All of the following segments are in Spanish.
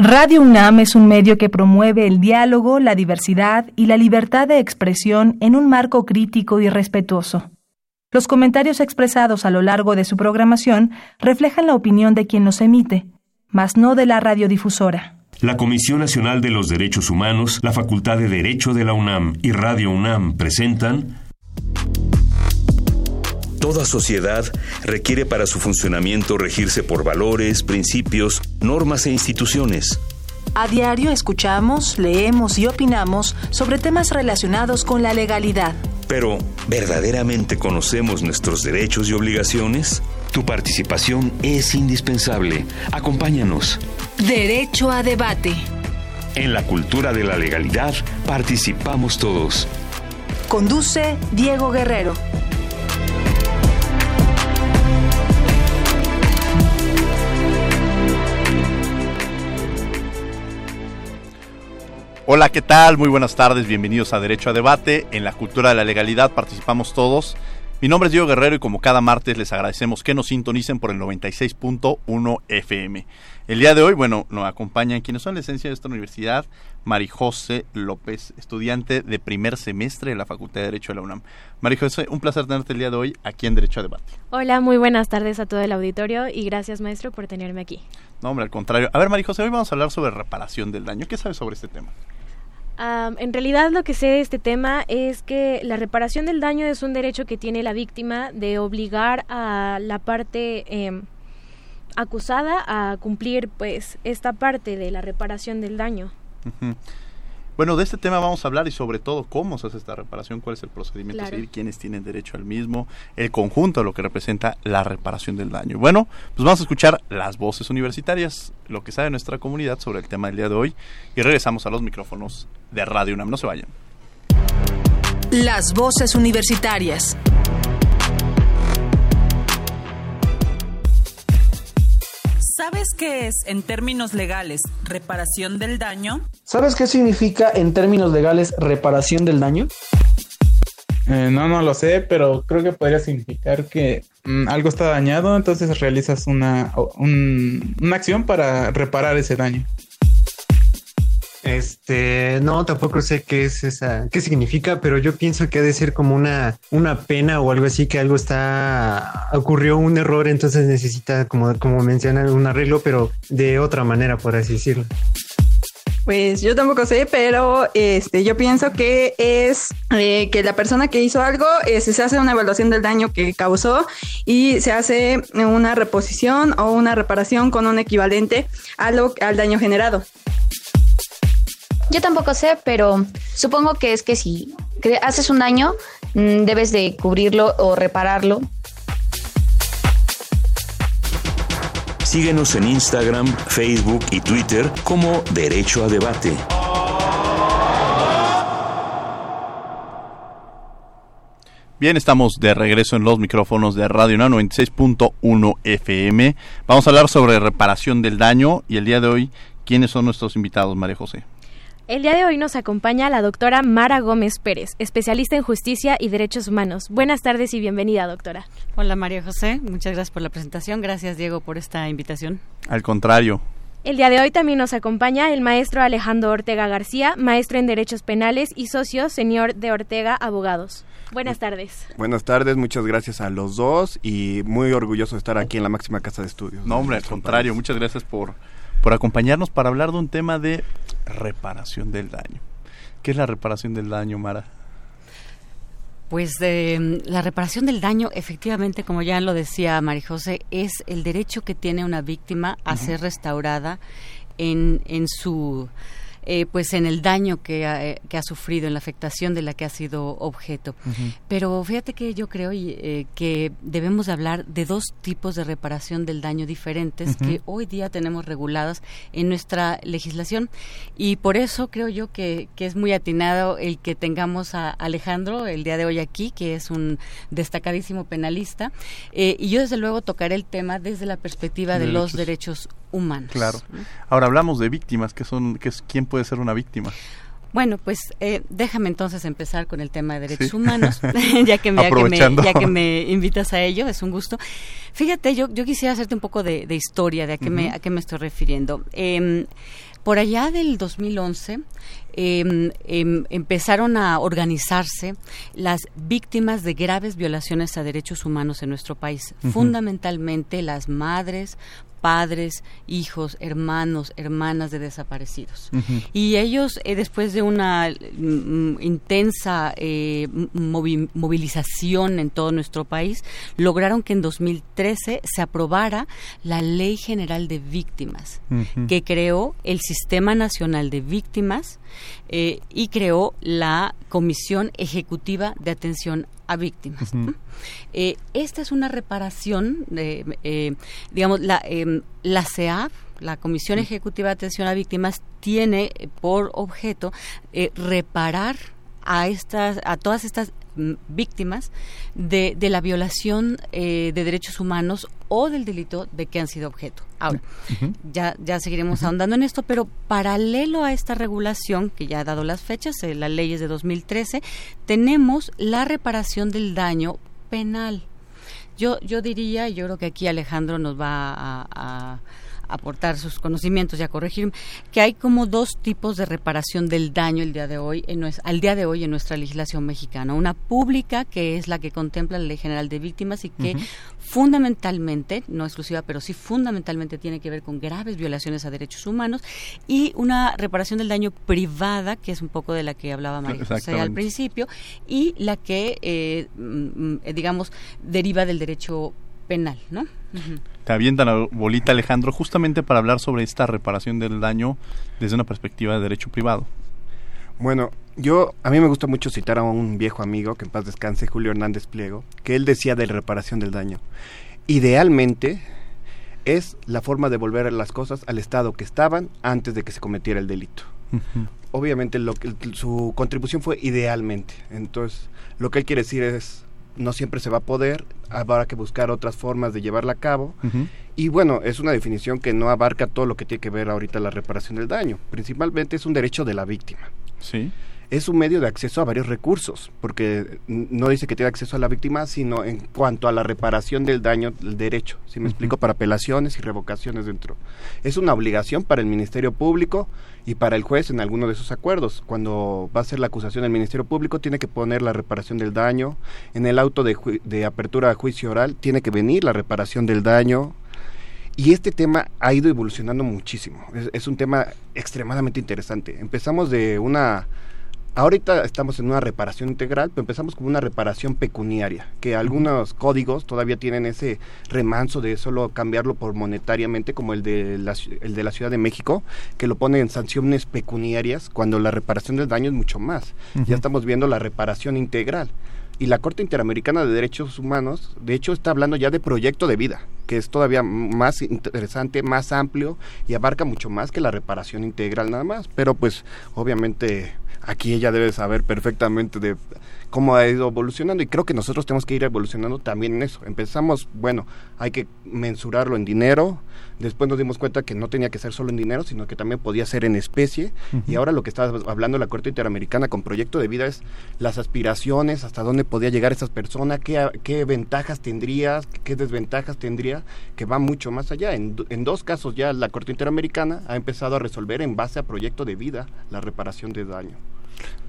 Radio UNAM es un medio que promueve el diálogo, la diversidad y la libertad de expresión en un marco crítico y respetuoso. Los comentarios expresados a lo largo de su programación reflejan la opinión de quien los emite, mas no de la radiodifusora. La Comisión Nacional de los Derechos Humanos, la Facultad de Derecho de la UNAM y Radio UNAM presentan Toda sociedad requiere para su funcionamiento regirse por valores, principios, normas e instituciones. A diario escuchamos, leemos y opinamos sobre temas relacionados con la legalidad. Pero, ¿verdaderamente conocemos nuestros derechos y obligaciones? Tu participación es indispensable. Acompáñanos. Derecho a debate. En la cultura de la legalidad participamos todos. Conduce Diego Guerrero. Hola, ¿qué tal? Muy buenas tardes, bienvenidos a Derecho a Debate. En la cultura de la legalidad participamos todos. Mi nombre es Diego Guerrero y como cada martes les agradecemos que nos sintonicen por el 96.1 FM. El día de hoy, bueno, nos acompañan quienes son la esencia de esta universidad, Marijose López, estudiante de primer semestre de la Facultad de Derecho de la UNAM. Marijose, un placer tenerte el día de hoy aquí en Derecho a Debate. Hola, muy buenas tardes a todo el auditorio y gracias maestro por tenerme aquí. No, hombre, al contrario. A ver, Marijose, hoy vamos a hablar sobre reparación del daño. ¿Qué sabes sobre este tema? En realidad lo que sé de este tema es que la reparación del daño es un derecho que tiene la víctima de obligar a la parte em, acusada a cumplir pues esta parte de la reparación del daño. Bueno, de este tema vamos a hablar y sobre todo cómo se hace esta reparación, cuál es el procedimiento a seguir, quiénes tienen derecho al mismo, el conjunto de lo que representa la reparación del daño. Bueno, pues vamos a escuchar las voces universitarias, lo que sabe nuestra comunidad sobre el tema del día de hoy y regresamos a los micrófonos de Radio UNAM. No se vayan. Las voces universitarias. ¿Sabes qué es, en términos legales, reparación del daño? ¿Sabes qué significa, en términos legales, reparación del daño? Eh, no, no lo sé, pero creo que podría significar que mm, algo está dañado, entonces realizas una, una acción para reparar ese daño. Este, no, tampoco sé qué es esa, qué significa, pero yo pienso que ha de ser como una, una pena o algo así, que algo está, ocurrió un error, entonces necesita, como, como mencionan, un arreglo, pero de otra manera, por así decirlo. Pues yo tampoco sé, pero este, yo pienso que es eh, que la persona que hizo algo este, se hace una evaluación del daño que causó y se hace una reposición o una reparación con un equivalente a al daño generado. Yo tampoco sé, pero supongo que es que si haces un daño, mm, debes de cubrirlo o repararlo. Síguenos en Instagram, Facebook y Twitter como Derecho a Debate. Bien, estamos de regreso en los micrófonos de Radio Nano 96.1 FM. Vamos a hablar sobre reparación del daño y el día de hoy, ¿quiénes son nuestros invitados, María José? El día de hoy nos acompaña la doctora Mara Gómez Pérez, especialista en justicia y derechos humanos. Buenas tardes y bienvenida, doctora. Hola, María José. Muchas gracias por la presentación. Gracias, Diego, por esta invitación. Al contrario. El día de hoy también nos acompaña el maestro Alejandro Ortega García, maestro en Derechos Penales y socio señor de Ortega Abogados. Buenas tardes. Buenas tardes, muchas gracias a los dos y muy orgulloso de estar aquí en la máxima casa de estudios. No, hombre, al contrario, muchas gracias por por acompañarnos para hablar de un tema de reparación del daño. ¿Qué es la reparación del daño, Mara? Pues eh, la reparación del daño, efectivamente, como ya lo decía Marijose, es el derecho que tiene una víctima a ser restaurada en, en su eh, pues en el daño que ha, eh, que ha, sufrido, en la afectación de la que ha sido objeto. Pero fíjate que yo creo eh, que debemos hablar de dos tipos de reparación del daño diferentes que hoy día tenemos reguladas en nuestra legislación. Y por eso creo yo que, que es muy atinado el que tengamos a Alejandro el día de hoy aquí, que es un destacadísimo penalista, y yo desde luego tocaré el tema desde la perspectiva de, los derechos humanos. Claro. Ahora hablamos de víctimas, que son, que es, ¿quién puede ser una víctima? Bueno, pues eh, déjame entonces empezar con el tema de derechos humanos, ya, que me, ya, que me, invitas a ello, es un gusto. Fíjate, yo, yo quisiera hacerte un poco de, historia de a qué, me, a qué me estoy refiriendo. Eh, Por allá del 2011 em, em, empezaron a organizarse las víctimas de graves violaciones a derechos humanos en nuestro país, fundamentalmente las madres, padres, hijos, hermanos, hermanas de desaparecidos. Y ellos, eh, después de una mm, intensa eh, movilización en todo nuestro país, lograron que en 2013 se aprobara la Ley General de Víctimas, que creó el Sistema Nacional de Víctimas eh, y creó la Comisión Ejecutiva de Atención a víctimas. Eh, esta es una reparación, de, eh, digamos, la, eh, la CEAF, la Comisión Ejecutiva de Atención a Víctimas, tiene por objeto reparar a estas, a todas estas víctimas de, de la violación de derechos humanos o del delito de que han sido objeto. Ahora, ya, ya seguiremos ahondando en esto, pero paralelo a esta regulación, que ya ha dado las fechas, eh, la ley es de 2013, tenemos la reparación del daño penal. Yo, yo diría, y yo creo que aquí Alejandro nos va a aportar sus conocimientos y a corregir que hay como dos tipos de reparación del daño el día de hoy en al día de hoy en nuestra legislación mexicana. Una pública que es la que contempla la ley general de víctimas y que fundamentalmente no exclusiva pero sí fundamentalmente tiene que ver con graves violaciones a derechos humanos y una reparación del daño privada que es un poco de la que hablaba María José al principio y la que eh, mm, mm, digamos deriva del derecho penal, ¿no? Te avienta la bolita, Alejandro, justamente para hablar sobre esta reparación del daño desde una perspectiva de derecho privado. Bueno, yo a mí me gusta mucho citar a un viejo amigo que en paz descanse, Julio Hernández Pliego, que él decía de la reparación del daño. Idealmente es la forma de volver las cosas al estado que estaban antes de que se cometiera el delito. Obviamente lo que, su contribución fue idealmente. Entonces, lo que él quiere decir es no siempre se va a poder, habrá que buscar otras formas de llevarla a cabo. Y bueno, es una definición que no abarca todo lo que tiene que ver ahorita la reparación del daño. Principalmente es un derecho de la víctima. Sí. Es un medio de acceso a varios recursos, porque no dice que tiene acceso a la víctima, sino en cuanto a la reparación del daño, el derecho, si me explico, para apelaciones y revocaciones dentro. Es una obligación para el Ministerio Público y para el juez en alguno de sus acuerdos. Cuando va a ser la acusación del Ministerio Público, tiene que poner la reparación del daño. En el auto de, de apertura a juicio oral, tiene que venir la reparación del daño. Y este tema ha ido evolucionando muchísimo. es un tema extremadamente interesante. Empezamos de una Ahorita estamos en una reparación integral, pero empezamos con una reparación pecuniaria, que algunos códigos todavía tienen ese remanso de solo cambiarlo por monetariamente, como el de la, el de la Ciudad de México, que lo pone en sanciones pecuniarias, cuando la reparación del daño es mucho más. Ya estamos viendo la reparación integral. Y la Corte Interamericana de Derechos Humanos, de hecho, está hablando ya de proyecto de vida, que es todavía más interesante, más amplio y abarca mucho más que la reparación integral nada más. Pero pues, obviamente aquí ella debe saber perfectamente de cómo ha ido evolucionando y creo que nosotros tenemos que ir evolucionando también en eso. Empezamos, bueno, hay que mensurarlo en dinero, después nos dimos cuenta que no tenía que ser solo en dinero, sino que también podía ser en especie y ahora lo que está hablando la Corte Interamericana con proyecto de vida es las aspiraciones, hasta dónde podía llegar esa persona, qué, qué ventajas tendría, qué desventajas tendría, que va mucho más allá. En, en dos casos ya la Corte Interamericana ha empezado a resolver en base a proyecto de vida la reparación de daño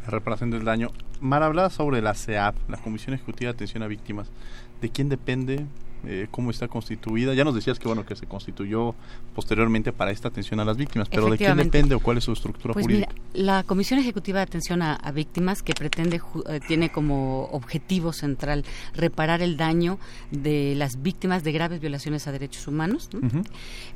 la reparación del daño. Mar, hablaba sobre la CEAP, la Comisión Ejecutiva de Atención a Víctimas. ¿De quién depende? Eh, cómo está constituida. Ya nos decías que bueno que se constituyó posteriormente para esta atención a las víctimas, pero ¿de quién depende o cuál es su estructura pues jurídica? la Comisión Ejecutiva de Atención a, Víctimas, que pretende eh, tiene como objetivo central reparar el daño de las víctimas de graves violaciones a derechos humanos,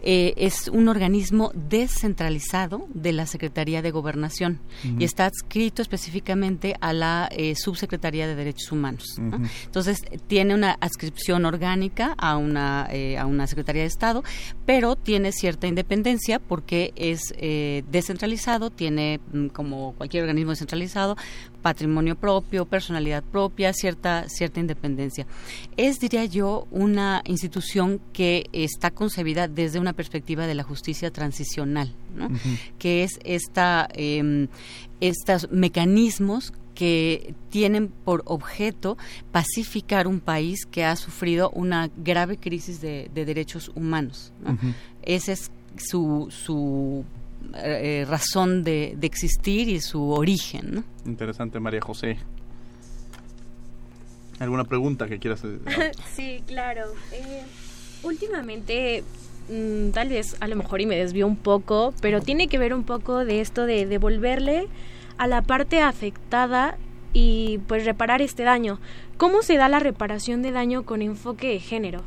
eh, es un organismo descentralizado de la Secretaría de Gobernación y está adscrito específicamente a la Subsecretaría de Derechos Humanos. Entonces tiene una adscripción orgánica a una, eh, a una Secretaría de Estado, pero tiene cierta independencia porque es eh, descentralizado, tiene, mm, como cualquier organismo descentralizado, patrimonio propio, personalidad propia, cierta, cierta independencia. Es, diría yo, una institución que está concebida desde una perspectiva de la justicia transicional, que es esta, eh, estos mecanismos que tienen por objeto pacificar un país que ha sufrido una grave crisis de, derechos humanos. Ese es su, su eh, razón de, de, existir y su origen. ¿no? Interesante, María José. ¿Alguna pregunta que quieras hacer? sí, claro. Eh, últimamente, mmm, tal vez a lo mejor y me desvío un poco, pero tiene que ver un poco de esto de devolverle a la parte afectada y pues reparar este daño. ¿Cómo se da la reparación de daño con enfoque de género?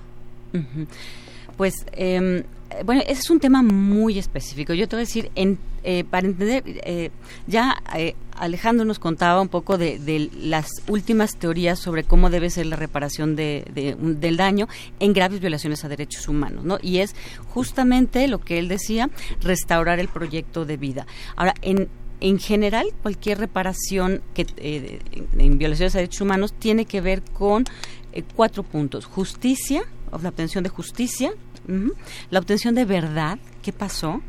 Pues eh, bueno, ese es un tema muy específico. Yo te voy a decir, en, eh, para entender, eh, ya eh, Alejandro nos contaba un poco de, las últimas teorías sobre cómo debe ser la reparación de, del daño en graves violaciones a derechos humanos, ¿no? Y es justamente lo que él decía, restaurar el proyecto de vida. Ahora, en en general, cualquier reparación que eh, en violaciones a derechos humanos tiene que ver con eh, cuatro puntos: justicia, o la obtención de justicia, uh -huh, la obtención de verdad, qué pasó,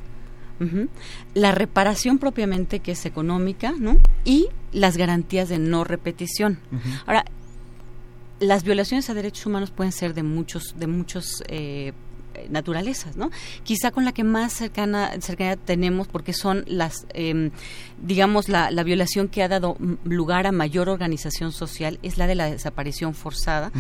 uh -huh, la reparación propiamente, que es económica, ¿no? Y las garantías de no repetición. Uh -huh. Ahora, las violaciones a derechos humanos pueden ser de muchos, de muchos eh, naturalezas, ¿no? Quizá con la que más cercana tenemos porque son las, eh, digamos, la, la, violación que ha dado lugar a mayor organización social es la de la desaparición forzada.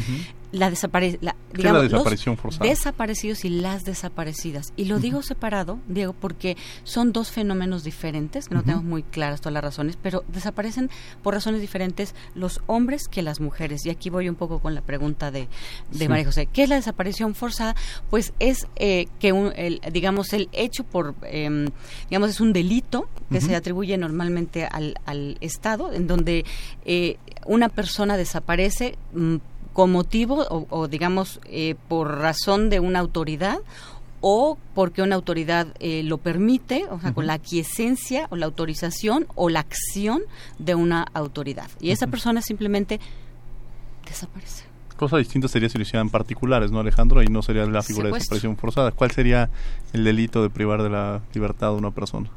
La, desapare la, digamos, la desaparición forzada? desaparecidos y las desaparecidas. Y lo uh -huh. digo separado, Diego, porque son dos fenómenos diferentes, que no uh -huh. tenemos muy claras todas las razones, pero desaparecen por razones diferentes los hombres que las mujeres. Y aquí voy un poco con la pregunta de, de sí. María José. ¿Qué es la desaparición forzada? Pues es eh, que, un, el, digamos, el hecho por, eh, digamos, es un delito que uh -huh. se atribuye normalmente al, al Estado, en donde eh, una persona desaparece mm, con motivo o, o digamos, eh, por razón de una autoridad o porque una autoridad eh, lo permite, o sea, uh -huh. con la aquiescencia o la autorización o la acción de una autoridad. Y esa uh -huh. persona simplemente desaparece cosa distinta sería si lo hicieran particulares, ¿no, Alejandro? Ahí no sería la figura Secuestro. de desaparición forzada. ¿Cuál sería el delito de privar de la libertad a una persona?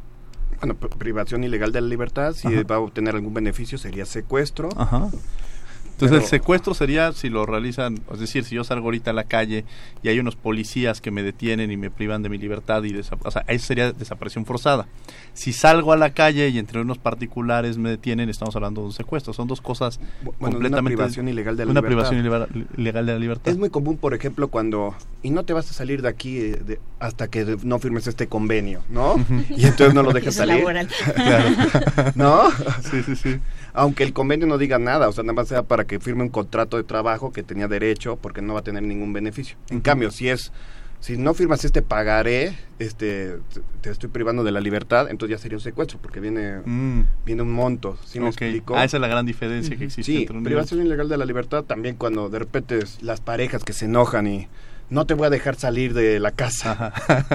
Bueno, privación ilegal de la libertad, si Ajá. va a obtener algún beneficio, sería secuestro. Ajá. Entonces Pero, el secuestro sería si lo realizan, es decir, si yo salgo ahorita a la calle y hay unos policías que me detienen y me privan de mi libertad y o sea, eso sería desaparición forzada. Si salgo a la calle y entre unos particulares me detienen, estamos hablando de un secuestro. Son dos cosas bueno, completamente una privación ilegal de la una libertad. privación ilegal de la libertad. Es muy común, por ejemplo, cuando y no te vas a salir de aquí de, de, hasta que no firmes este convenio, ¿no? y entonces no lo dejas salir. claro. ¿No? Sí, sí, sí aunque el convenio no diga nada, o sea, nada más sea para que firme un contrato de trabajo que tenía derecho porque no va a tener ningún beneficio. En uh -huh. cambio, si es si no firmas este pagaré, este te estoy privando de la libertad, entonces ya sería un secuestro porque viene mm. viene un monto, ¿sí me okay. explico? Ah, esa es la gran diferencia uh -huh. que existe Sí, entre privación ilegal de la libertad también cuando de repente las parejas que se enojan y no te voy a dejar salir de la casa.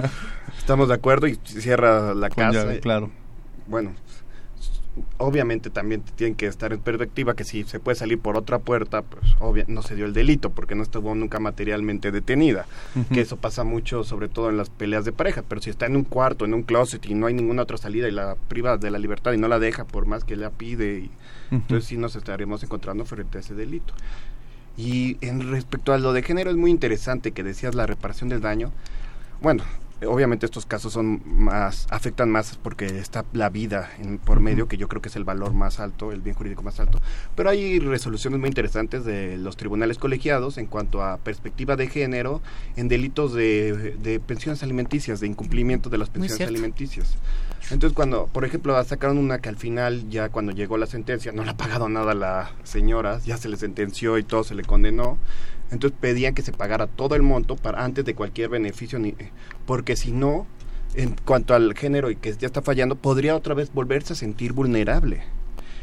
Estamos de acuerdo y cierra la casa. Claro. Bueno, obviamente también tienen que estar en perspectiva que si se puede salir por otra puerta, pues obvio, no se dio el delito porque no estuvo nunca materialmente detenida. Uh -huh. Que eso pasa mucho, sobre todo en las peleas de pareja. Pero si está en un cuarto, en un closet y no hay ninguna otra salida y la priva de la libertad y no la deja por más que la pide, y, uh -huh. entonces sí nos estaremos encontrando frente a ese delito. Y en respecto a lo de género es muy interesante que decías la reparación del daño. Bueno, obviamente estos casos son más afectan más porque está la vida en, por medio que yo creo que es el valor más alto el bien jurídico más alto. Pero hay resoluciones muy interesantes de los tribunales colegiados en cuanto a perspectiva de género en delitos de, de pensiones alimenticias de incumplimiento de las pensiones alimenticias. Entonces cuando por ejemplo sacaron una que al final ya cuando llegó la sentencia no le ha pagado nada a la señora ya se le sentenció y todo se le condenó entonces pedían que se pagara todo el monto para antes de cualquier beneficio, ni, porque si no, en cuanto al género y que ya está fallando, podría otra vez volverse a sentir vulnerable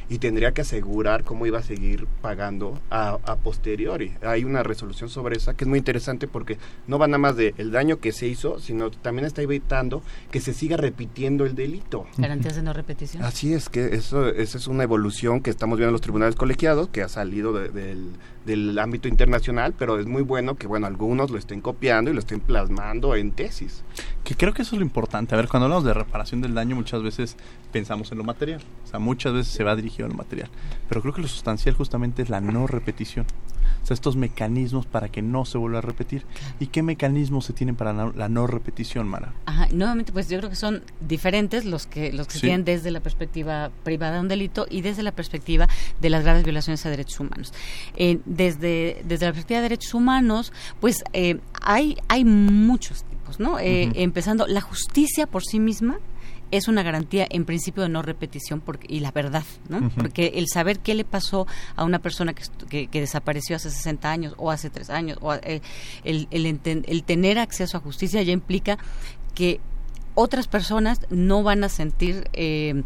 y tendría que asegurar cómo iba a seguir pagando a, a, posteriori. Hay una resolución sobre esa que es muy interesante porque no va nada más de el daño que se hizo, sino también está evitando que se siga repitiendo el delito. Garantías de no repetición. Así es, que eso esa es una evolución que estamos viendo en los tribunales colegiados, que ha salido de, de, del, del ámbito internacional, pero es muy bueno que bueno algunos lo estén copiando y lo estén plasmando en tesis. Que creo que eso es lo importante. A ver, cuando hablamos de reparación del daño, muchas veces pensamos en lo material. O sea, muchas veces se va dirigido a lo material. Pero creo que lo sustancial justamente es la no repetición. O sea, estos mecanismos para que no se vuelva a repetir. ¿Y qué mecanismos se tienen para la, no repetición, Mara? Ajá, nuevamente, pues yo creo que son diferentes los que, los que se tienen desde la perspectiva privada de un delito y desde la perspectiva de las graves violaciones a derechos humanos. Eh, desde, desde la perspectiva de derechos humanos, pues eh, hay, hay muchos tipos, ¿no? Eh, empezando, la justicia por sí misma es una garantía en principio de no repetición porque, y la verdad, ¿no? Porque el saber qué le pasó a una persona que, que, desapareció hace 60 años o hace 3 años, o eh, el, el, el, tener acceso a justicia ya implica que otras personas no van a sentir, eh,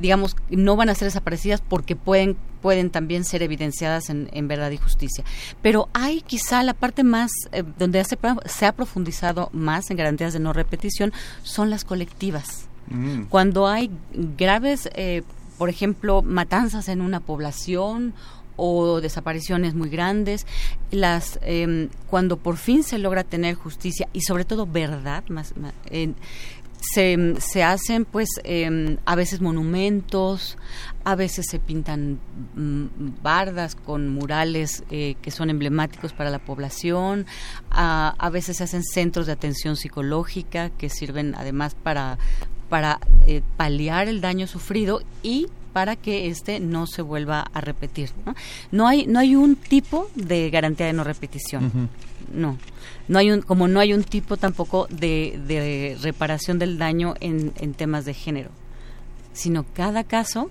digamos, no van a ser desaparecidas porque pueden pueden también ser evidenciadas en, en verdad y justicia. Pero hay quizá la parte más, eh, donde se, se ha profundizado más en garantías de no repetición, son las colectivas. Mm. Cuando hay graves, eh, por ejemplo, matanzas en una población o desapariciones muy grandes, las em, cuando por fin se logra tener justicia y sobre todo verdad, más, se, se, hacen pues em, a veces monumentos, a veces se pintan mm, bardas con murales eh, que son emblemáticos para la población, a, a, veces se hacen centros de atención psicológica que sirven además para para eh, paliar el daño sufrido y para que este no se vuelva a repetir. ¿no? no hay no hay un tipo de garantía de no repetición. No. No hay un como no hay un tipo tampoco de, de reparación del daño en, en temas de género, sino cada caso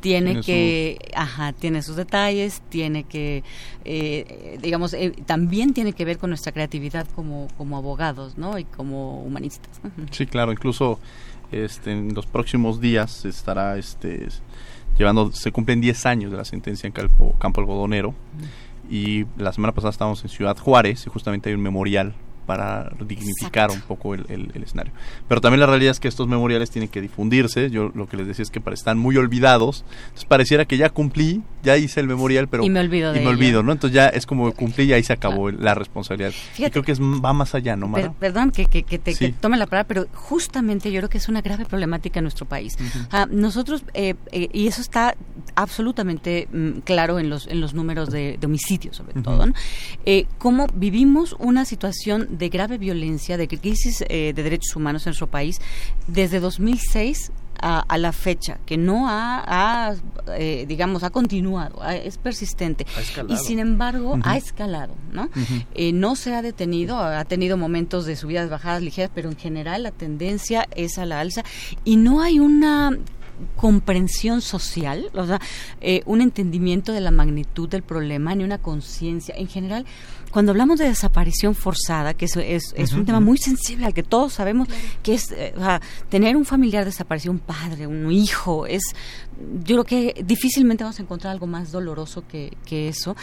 tiene, que, ajá, tiene sus detalles, tiene que, eh, digamos, eh, también tiene que ver con nuestra creatividad como, como abogados, ¿no? Y como humanistas. Sí, claro, incluso este, en los próximos días se estará este, llevando, se cumplen 10 años de la sentencia en Campo, Campo Algodonero. Y la semana pasada estábamos en Ciudad Juárez y justamente hay un memorial para dignificar un poco el, escenario. Pero también la realidad es que estos memoriales tienen que difundirse. Yo lo que les decía es que están muy olvidados. Entonces pareciera que ya cumplí, ya hice el memorial, pero... Y me olvido Y me olvido, ¿no? Entonces ya es como cumplí y ahí se acabó la responsabilidad. y creo que es, va más allá, ¿no, Mara? perdón que, que, te tome la palabra, pero justamente yo creo que es una grave problemática en nuestro país. Ah, nosotros, eh, eh, y eso está absolutamente mm, claro en los, en los números de, homicidios, sobre todo, ¿no? Eh, cómo vivimos una situación de grave violencia, de crisis eh, de derechos humanos en nuestro país desde 2006 a, la fecha, que no ha, eh, digamos, ha continuado, es persistente. y sin embargo, ha escalado, ¿no? Eh, no se ha detenido, ha tenido momentos de subidas, bajadas ligeras, pero en general la tendencia es a la alza y no hay una comprensión social, o sea, un entendimiento de la magnitud del problema, ni una conciencia. En general, cuando hablamos de desaparición forzada, que es, es, un tema muy sensible al que todos sabemos que es eh, tener un familiar desaparecido, un padre, un hijo, es yo creo que difícilmente vamos a encontrar algo más doloroso que, eso.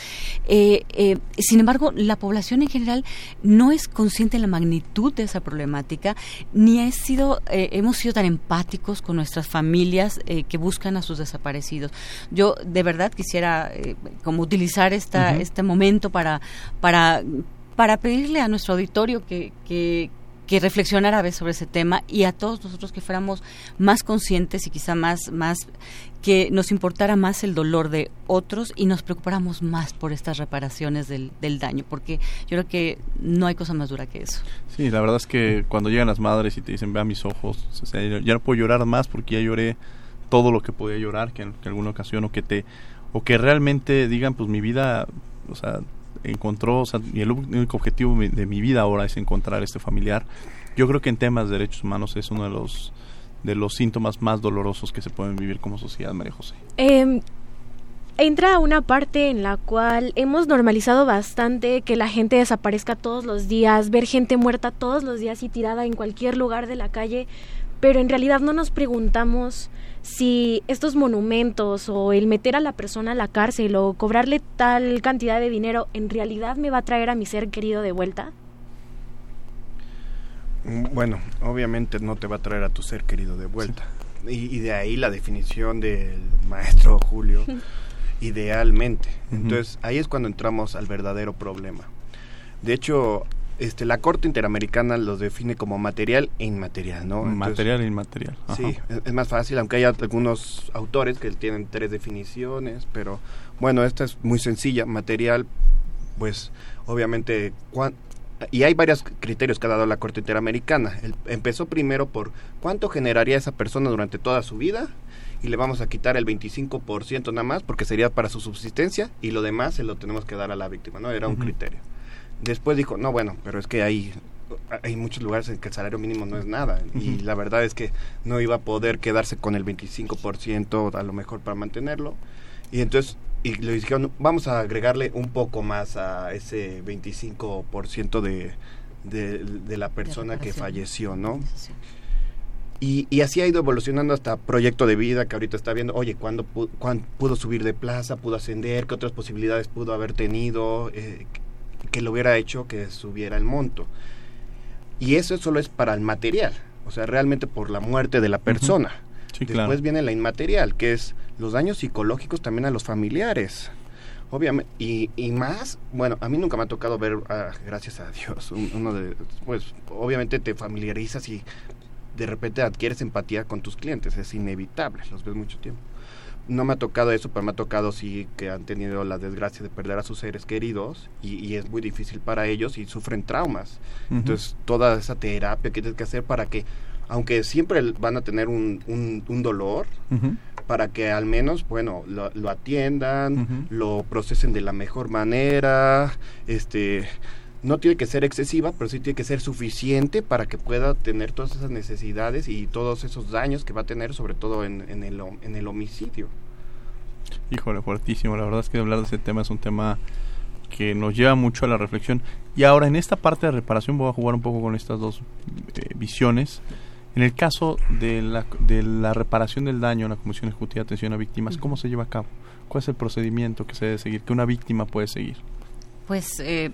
Eh, eh, sin embargo, la población en general no es consciente de la magnitud de esa problemática, ni ha sido, hemos sido tan empáticos con nuestras familias que buscan a sus desaparecidos. Yo de verdad quisiera como utilizar esta, este momento para, para para, pedirle a nuestro auditorio que, que, que reflexionara a veces sobre ese tema y a todos nosotros que fuéramos más conscientes y quizá más, más que nos importara más el dolor de otros y nos preocupáramos más por estas reparaciones del, del daño, porque yo creo que no hay cosa más dura que eso. Sí, la verdad es que cuando llegan las madres y te dicen, vea mis ojos, ya no puedo llorar más porque ya lloré todo lo que podía llorar, que en, que en alguna ocasión, o que te, o que realmente digan, pues mi vida, o sea, encontró, o sea, y el único objetivo de mi vida ahora es encontrar este familiar. Yo creo que en temas de derechos humanos es uno de los de los síntomas más dolorosos que se pueden vivir como sociedad, María José. Eh, entra una parte en la cual hemos normalizado bastante que la gente desaparezca todos los días, ver gente muerta todos los días y tirada en cualquier lugar de la calle, pero en realidad no nos preguntamos si estos monumentos o el meter a la persona a la cárcel o cobrarle tal cantidad de dinero en realidad me va a traer a mi ser querido de vuelta? Mm, bueno, obviamente no te va a traer a tu ser querido de vuelta. Y, de ahí la definición del maestro Julio, idealmente. Entonces ahí es cuando entramos al verdadero problema. De hecho, este, la Corte Interamericana los define como material e inmaterial, ¿no? material e inmaterial. Sí, es, más fácil, aunque hay algunos autores que tienen tres definiciones, pero bueno, esta es muy sencilla. Material, pues obviamente, y hay varios criterios que ha dado la Corte Interamericana. empezó primero por cuánto generaría esa persona durante toda su vida y le vamos a quitar el 25% nada más porque sería para su subsistencia y lo demás se lo tenemos que dar a la víctima, ¿no? Era un criterio. Después dijo, no, bueno, pero es que hay, hay muchos lugares en que el salario mínimo no es nada. Y la verdad es que no iba a poder quedarse con el 25% a lo mejor para mantenerlo. Y entonces y le dijeron, vamos a agregarle un poco más a ese 25% de, de, de la persona que falleció, ¿no? Y, y, así ha ido evolucionando hasta proyecto de vida que ahorita está viendo, oye, ¿cuándo, pudo, subir de plaza, pudo ascender, qué otras posibilidades pudo haber tenido, eh, que lo hubiera hecho que subiera el monto. Y eso solo es para el material, o sea, realmente por la muerte de la persona. Después viene la inmaterial, que es los daños psicológicos también a los familiares. Obviamente, y, y más, bueno, a mí nunca me ha tocado ver, ah, gracias a Dios, uno de, pues obviamente te familiarizas y de repente adquieres empatía con tus clientes, es inevitable, los ves mucho tiempo no me ha tocado eso, pero me ha tocado sí que han tenido la desgracia de perder a sus seres queridos y, es muy difícil para ellos y sufren traumas. Entonces, toda esa terapia que tienes que hacer para que, aunque siempre van a tener un, un, dolor, para que al menos, bueno, lo, lo atiendan, lo procesen de la mejor manera, este no tiene que ser excesiva, pero sí tiene que ser suficiente para que pueda tener todas esas necesidades y todos esos daños que va a tener, sobre todo en, el, en el homicidio. Híjole, fuertísimo. La verdad es que hablar de ese tema es un tema que nos lleva mucho a la reflexión. Y ahora, en esta parte de reparación, voy a jugar un poco con estas dos eh, visiones. En el caso de la, reparación del daño en la Comisión Ejecutiva de Atención a Víctimas, ¿cómo se lleva a cabo? ¿Cuál es el procedimiento que se debe seguir, que una víctima puede seguir? Pues, eh,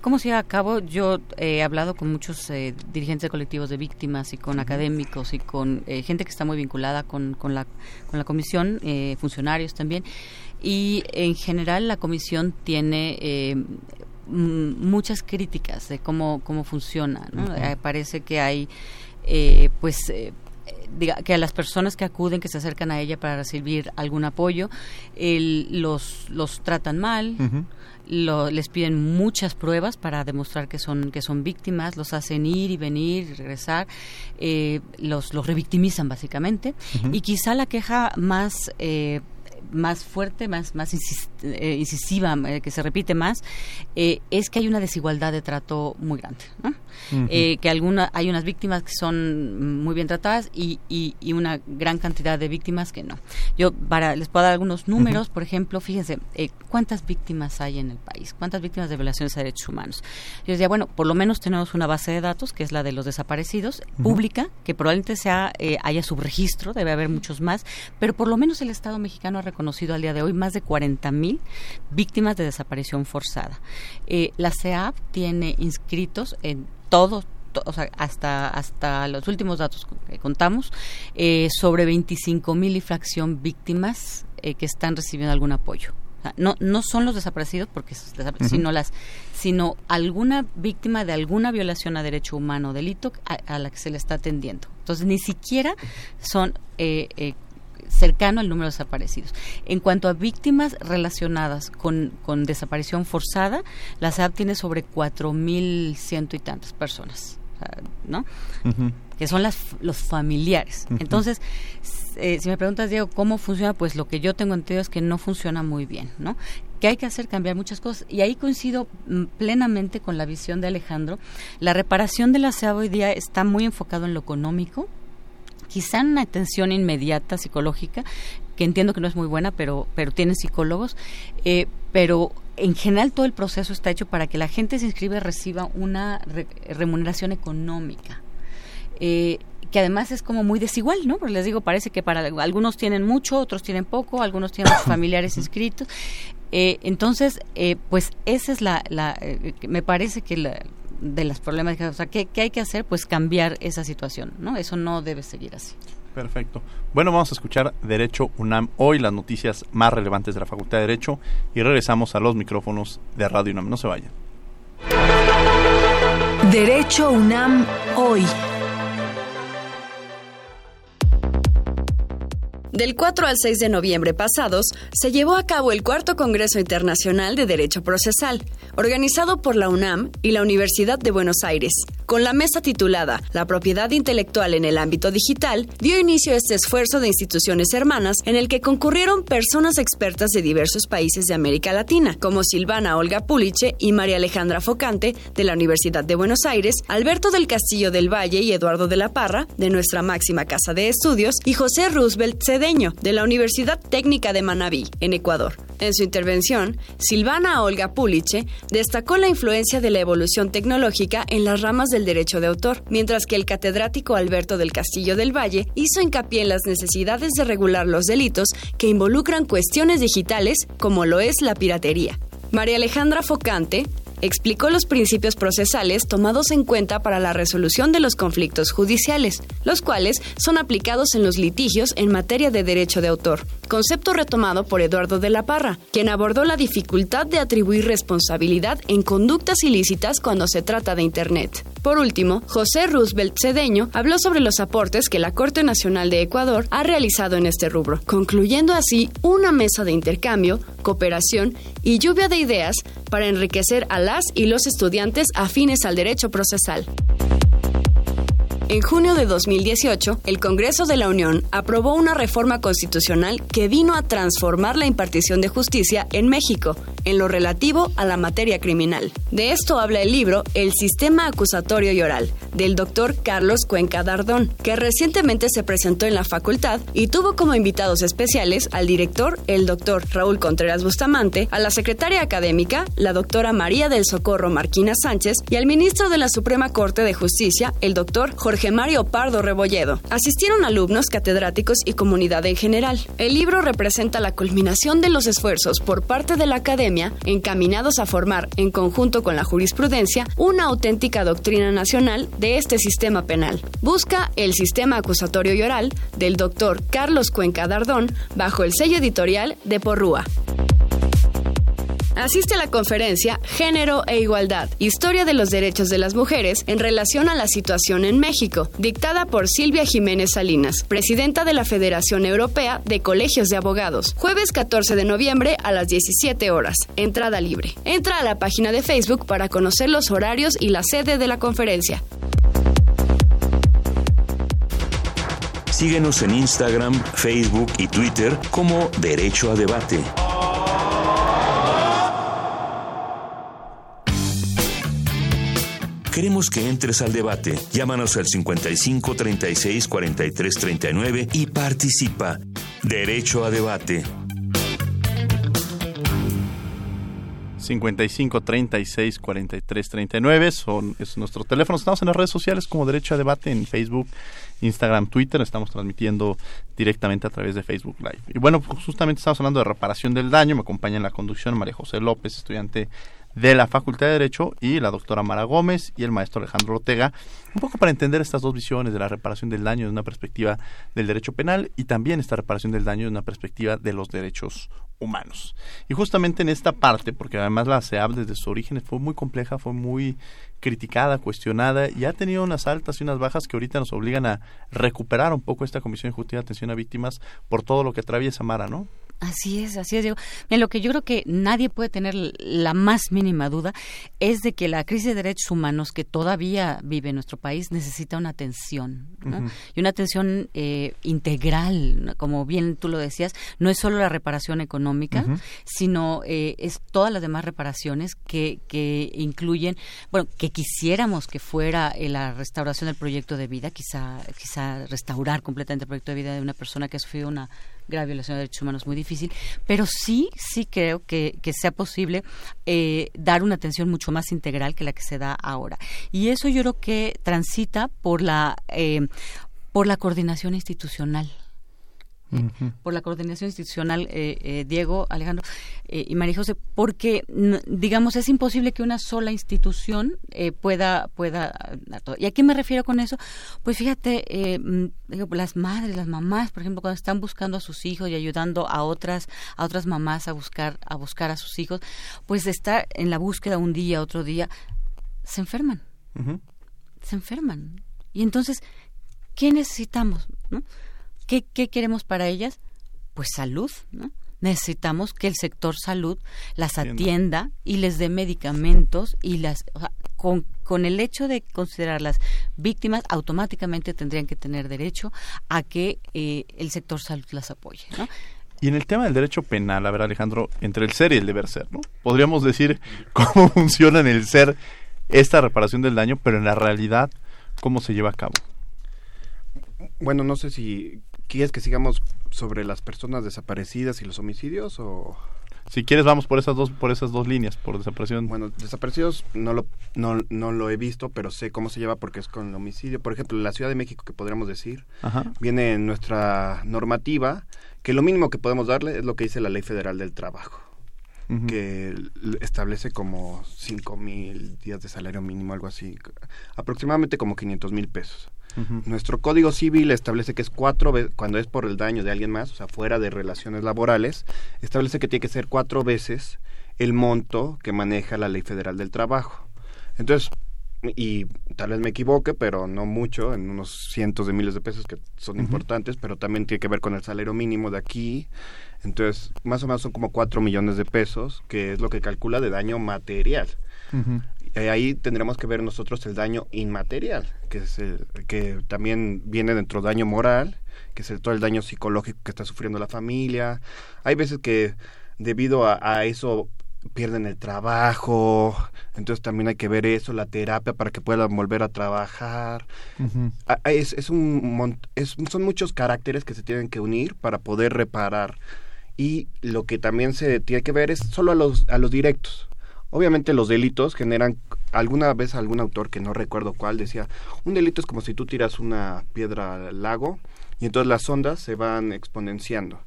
¿cómo se lleva a cabo? Yo he hablado con muchos eh, dirigentes de colectivos de víctimas y con académicos y con eh, gente que está muy vinculada con, con, la, con la comisión, eh, funcionarios también. Y en general la comisión tiene muchas críticas de cómo, cómo funciona. ¿no? parece que hay, pues, diga, que a las personas que acuden, que se acercan a ella para recibir algún apoyo, los, los tratan mal les piden muchas pruebas para demostrar que son que son víctimas, los hacen ir y venir y regresar, eh, los, los revictimizan básicamente. Y quizá la queja más eh, más fuerte, más, más eh, incisiva, eh, que se repite más, eh, es que hay una desigualdad de trato muy grande. que alguna, hay unas víctimas que son muy bien tratadas y, y, una gran cantidad de víctimas que no. Yo para les puedo dar algunos números, por ejemplo, fíjense, ¿cuántas víctimas hay en el país? ¿Cuántas víctimas de violaciones de derechos humanos? Yo decía, bueno, por lo menos tenemos una base de datos, que es la de los desaparecidos, pública, que probablemente sea, haya subregistro, debe haber muchos más, pero por lo menos el Estado mexicano ha conocido al día de hoy más de 40.000 víctimas de desaparición forzada. Eh, la CEAP tiene inscritos en todos o sea, hasta, hasta los últimos datos que contamos, eh, sobre 25 mil y fracción víctimas eh, que están recibiendo algún apoyo. no, no son los desaparecidos, porque sino las, sino alguna víctima de alguna violación a derecho humano delito a, la que se le está atendiendo. Entonces, ni siquiera son eh, cercano al número de desaparecidos. En cuanto a víctimas relacionadas con, con desaparición forzada, la SAP tiene sobre cuatro mil ciento y tantas personas, ¿no? Que son las, los familiares. Entonces, eh, si me preguntas, Diego, ¿cómo funciona? Pues lo que yo tengo entendido es que no funciona muy bien, ¿no? que hay que hacer cambiar muchas cosas. Y ahí coincido mm, plenamente con la visión de Alejandro. La reparación de la SEA hoy día está muy enfocado en lo económico, quizá una atención inmediata psicológica, que entiendo que no es muy buena, pero, pero tienen psicólogos, eh, pero en general todo el proceso está hecho para que la gente se inscribe y reciba una remuneración económica. Eh, que además es como muy desigual, ¿no? Porque les digo, parece que para algunos tienen mucho, otros tienen poco, algunos tienen familiares inscritos. Eh, entonces, pues esa es la, la me parece que la, de las problemas, o sea, ¿qué, hay que hacer? Pues cambiar esa situación, ¿no? Eso no debe seguir así. Perfecto. Bueno, vamos a escuchar Derecho UNAM hoy, las noticias más relevantes de la Facultad de Derecho y regresamos a los micrófonos de Radio UNAM. No se vayan. Derecho UNAM hoy. Del 4 al 6 de noviembre pasados, se llevó a cabo el cuarto Congreso Internacional de Derecho Procesal, organizado por la UNAM y la Universidad de Buenos Aires. Con la mesa titulada La propiedad intelectual en el ámbito digital, dio inicio este esfuerzo de instituciones hermanas en el que concurrieron personas expertas de diversos países de América Latina, como Silvana Olga Puliche y María Alejandra Focante, de la Universidad de Buenos Aires, Alberto del Castillo del Valle y Eduardo de la Parra, de nuestra máxima casa de estudios, y José Roosevelt De la Universidad Técnica de Manabí, en Ecuador. En su intervención, Silvana Olga Puliche destacó la influencia de la evolución tecnológica en las ramas del derecho de autor, mientras que el catedrático Alberto del Castillo del Valle hizo hincapié en las necesidades de regular los delitos que involucran cuestiones digitales, como lo es la piratería. María Alejandra Focante explicó los principios procesales tomados en cuenta para la resolución de los conflictos judiciales, los cuales son aplicados en los litigios en materia de derecho de autor, concepto retomado por Eduardo de la Parra, quien abordó la dificultad de atribuir responsabilidad en conductas ilícitas cuando se trata de Internet. Por último, José Roosevelt Cedeño habló sobre los aportes que la Corte Nacional de Ecuador ha realizado en este rubro, concluyendo así una mesa de intercambio, cooperación y lluvia de ideas para enriquecer a las y los estudiantes afines al derecho procesal. En junio de 2018, el Congreso de la Unión aprobó una reforma constitucional que vino a transformar la impartición de justicia en México en lo relativo a la materia criminal. De esto habla el libro El sistema acusatorio y oral, del doctor Carlos Cuenca Dardón, que recientemente se presentó en la facultad y tuvo como invitados especiales al director, el doctor Raúl Contreras Bustamante, a la secretaria académica, la doctora María del Socorro Marquina Sánchez, y al ministro de la Suprema Corte de Justicia, el doctor Mario Pardo Rebolledo. Asistieron alumnos, catedráticos y comunidad en general. El libro representa la culminación de los esfuerzos por parte de la academia encaminados a formar, en conjunto con la jurisprudencia, una auténtica doctrina nacional de este sistema penal. Busca el sistema acusatorio y oral del doctor Carlos Cuenca Dardón bajo el sello editorial de Porrúa. Asiste a la conferencia Género e Igualdad, Historia de los Derechos de las Mujeres en relación a la situación en México, dictada por Silvia Jiménez Salinas, presidenta de la Federación Europea de Colegios de Abogados, jueves 14 de noviembre a las 17 horas, entrada libre. Entra a la página de Facebook para conocer los horarios y la sede de la conferencia. Síguenos en Instagram, Facebook y Twitter como Derecho a Debate. Queremos que entres al debate. Llámanos al 55 36 43 39 y participa. Derecho a debate. 55 36 43 39 son, es nuestro teléfono. Estamos en las redes sociales como Derecho a Debate en Facebook, Instagram, Twitter. Estamos transmitiendo directamente a través de Facebook Live. Y bueno, justamente estamos hablando de reparación del daño. Me acompaña en la conducción María José López, estudiante de la Facultad de Derecho y la doctora Mara Gómez y el maestro Alejandro Ortega, un poco para entender estas dos visiones de la reparación del daño desde una perspectiva del derecho penal y también esta reparación del daño desde una perspectiva de los derechos humanos. Y justamente en esta parte, porque además la CEAB desde su origen fue muy compleja, fue muy criticada, cuestionada y ha tenido unas altas y unas bajas que ahorita nos obligan a recuperar un poco esta Comisión de Atención a Víctimas por todo lo que atraviesa Mara, ¿no? Así es, así es, Diego. En lo que yo creo que nadie puede tener la más mínima duda es de que la crisis de derechos humanos que todavía vive en nuestro país necesita una atención, y una atención eh, integral, como bien tú lo decías, no es solo la reparación económica, sino eh, es todas las demás reparaciones que, que incluyen, bueno, que quisiéramos que fuera eh, la restauración del proyecto de vida, quizá, quizá restaurar completamente el proyecto de vida de una persona que ha sufrido una grave violación de derechos humanos muy difícil, pero sí, sí creo que, que sea posible eh, dar una atención mucho más integral que la que se da ahora. Y eso yo creo que transita por la, eh, por la coordinación institucional por la coordinación institucional, eh, eh, Diego, Alejandro eh, y María José, porque, digamos, es imposible que una sola institución pueda, pueda... ¿Y a qué me refiero con eso? Pues fíjate, mm, las madres, las mamás, por ejemplo, cuando están buscando a sus hijos y ayudando a otras, a otras mamás a buscar, a buscar a sus hijos, pues estar en la búsqueda un día, otro día, se enferman se enferman. Y entonces, ¿qué necesitamos? ¿no? ¿Qué, ¿Qué queremos para ellas? Pues salud, ¿no? necesitamos que el sector salud las atienda y les dé medicamentos y las con, con el hecho de considerarlas víctimas automáticamente tendrían que tener derecho a que eh, el sector salud las apoye ¿no? Y en el tema del derecho penal, a ver Alejandro, entre el ser y el deber ser, ¿no? Podríamos decir cómo funciona en el ser esta reparación del daño, pero en la realidad, ¿cómo se lleva a cabo? Bueno, no sé si quieres que sigamos sobre las personas desaparecidas y los homicidios o si quieres vamos por esas dos por esas dos líneas por desaparición. Bueno desaparecidos no lo no, no lo he visto pero sé cómo se lleva porque es con el homicidio. Por ejemplo en la Ciudad de México que podríamos decir viene en nuestra normativa que lo mínimo que podemos darle es lo que dice la ley federal del trabajo que establece como cinco mil días de salario mínimo algo así aproximadamente como 500 mil pesos nuestro Código Civil establece que es cuatro veces, cuando es por el daño de alguien más, o sea, fuera de relaciones laborales, establece que tiene que ser cuatro veces el monto que maneja la Ley Federal del Trabajo. Entonces, y tal vez me equivoque, pero no mucho, en unos cientos de miles de pesos que son importantes, pero también tiene que ver con el salario mínimo de aquí. Entonces, más o menos son como cuatro millones de pesos, que es lo que calcula de daño material. Eh, ahí tendremos que ver nosotros el daño inmaterial, que es el, que también viene dentro del daño moral, que es el, todo el daño psicológico que está sufriendo la familia. Hay veces que debido a, eso pierden el trabajo, entonces también hay que ver eso, la terapia para que puedan volver a trabajar. es, es un es, son muchos caracteres que se tienen que unir para poder reparar. Y lo que también se tiene que ver es solo a los, a los directos. Obviamente los delitos generan, alguna vez algún autor que no recuerdo cuál decía, un delito es como si tú tiras una piedra al lago y entonces las ondas se van exponenciando.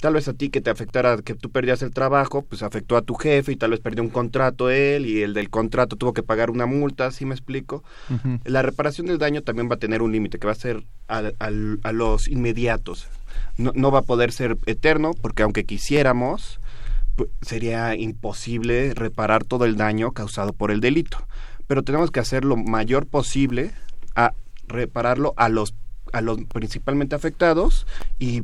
Tal vez a ti que te afectara, que tú perdías el trabajo, pues afectó a tu jefe y tal vez perdió un contrato él y el del contrato tuvo que pagar una multa, ¿sí me explico? La reparación del daño también va a tener un límite que va a ser a, a los inmediatos. No, no va a poder ser eterno porque aunque quisiéramos, sería imposible reparar todo el daño causado por el delito. Pero tenemos que hacer lo mayor posible a repararlo a los, a los principalmente afectados y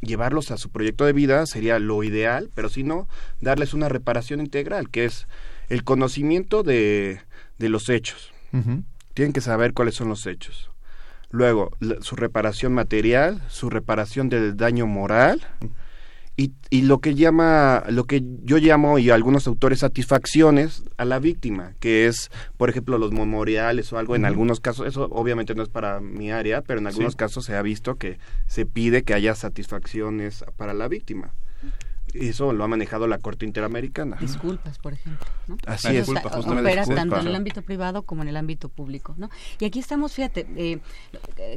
llevarlos a su proyecto de vida sería lo ideal, pero si no, darles una reparación integral, que es el conocimiento de, de los hechos. Tienen que saber cuáles son los hechos. Luego, su reparación material, su reparación del daño moral, y, y, lo que llama lo que yo llamo y algunos autores satisfacciones a la víctima que es por ejemplo los memoriales o algo en algunos casos eso obviamente no es para mi área pero en algunos casos se ha visto que se pide que haya satisfacciones para la víctima eso lo ha manejado la Corte Interamericana. Disculpas, por ejemplo. Así es. Disculpa, opera tanto en el ámbito privado como en el ámbito público. ¿no? Y aquí estamos, fíjate, eh,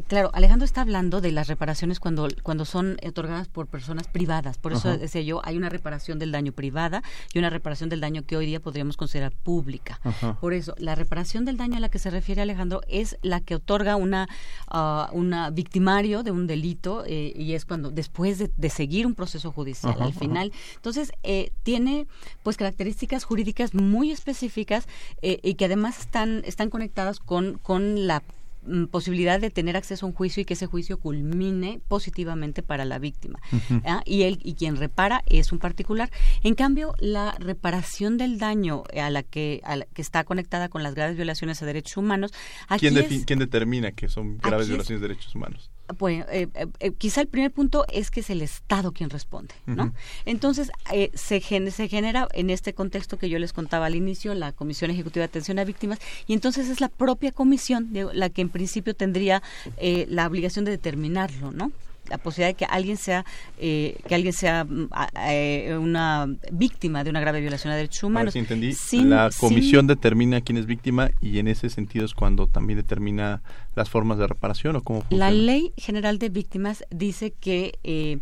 claro, Alejandro está hablando de las reparaciones cuando, cuando son otorgadas por personas privadas. Por eso decía yo, hay una reparación del daño privada y una reparación del daño que hoy día podríamos considerar pública. Por eso, la reparación del daño a la que se refiere Alejandro es la que otorga una, uh, una victimario de un delito eh, y es cuando después de, de seguir un proceso judicial, al final entonces, eh, tiene pues características jurídicas muy específicas eh, y que además están, están conectadas con, con la mm, posibilidad de tener acceso a un juicio y que ese juicio culmine positivamente para la víctima. ¿ah? Y él y quien repara es un particular. En cambio, la reparación del daño a la que, a la que está conectada con las graves violaciones a derechos humanos. ¿Quién, ¿Quién, determina que son graves violaciones de derechos humanos? Pues eh, eh, eh, quizá el primer punto es que es el Estado quien responde, ¿no? Entonces, se, se genera en este contexto que yo les contaba al inicio, la Comisión Ejecutiva de Atención a Víctimas, y entonces es la propia comisión la que en principio tendría la obligación de determinarlo, ¿no? La posibilidad de que alguien sea eh, que alguien sea mm, eh, una víctima de una grave violación de derechos humanos. Si entendí, la comisión determina quién es víctima y en ese sentido es cuando también determina las formas de reparación o cómo funciona. La ley general de víctimas dice que eh,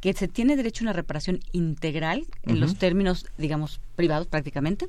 que se tiene derecho a una reparación integral en los términos, digamos, privados prácticamente,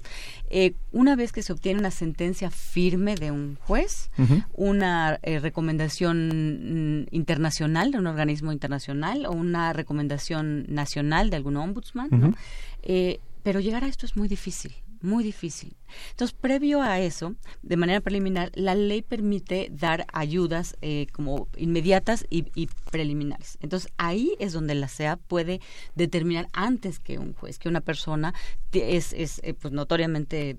eh, una vez que se obtiene una sentencia firme de un juez, una eh, recomendación mm, internacional de un organismo internacional o una recomendación nacional de algún ombudsman, eh, pero llegar a esto es muy difícil muy difícil. Entonces, previo a eso, de manera preliminar, la ley permite dar ayudas eh, como inmediatas y, preliminares. Entonces, ahí es donde la CEA puede determinar antes que un juez que una persona es, es eh, pues notoriamente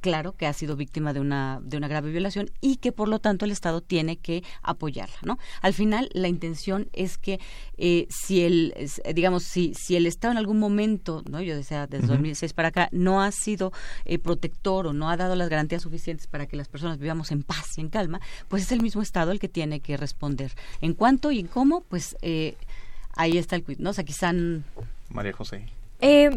claro que ha sido víctima de una de una grave violación y que por lo tanto el Estado tiene que apoyarla, ¿no? Al final, la intención es que eh, si el digamos si si el Estado en algún momento, no, yo decía desde 2006 para acá no ha sido protector o no ha dado las garantías suficientes para que las personas vivamos en paz y en calma, pues es el mismo Estado el que tiene que responder. En cuánto y en cómo, pues eh, ahí está el quid, ¿no? O sea, quizá... María José. Eh,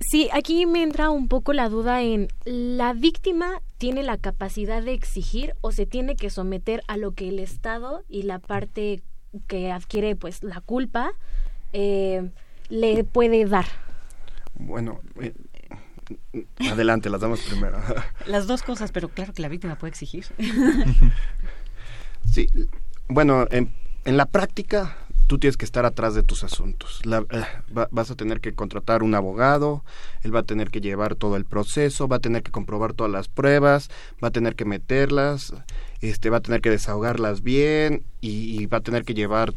sí, aquí me entra un poco la duda en la víctima tiene la capacidad de exigir o se tiene que someter a lo que el Estado y la parte que adquiere pues la culpa eh, le puede dar. Bueno, eh, Adelante, las damos primero. Las dos cosas, pero claro que la víctima puede exigir. Sí, bueno, en, la práctica tú tienes que estar atrás de tus asuntos. Eh, vas a tener que contratar un abogado, él va a tener que llevar todo el proceso, va a tener que comprobar todas las pruebas, va a tener que meterlas, este, va a tener que desahogarlas bien y va a tener que llevar,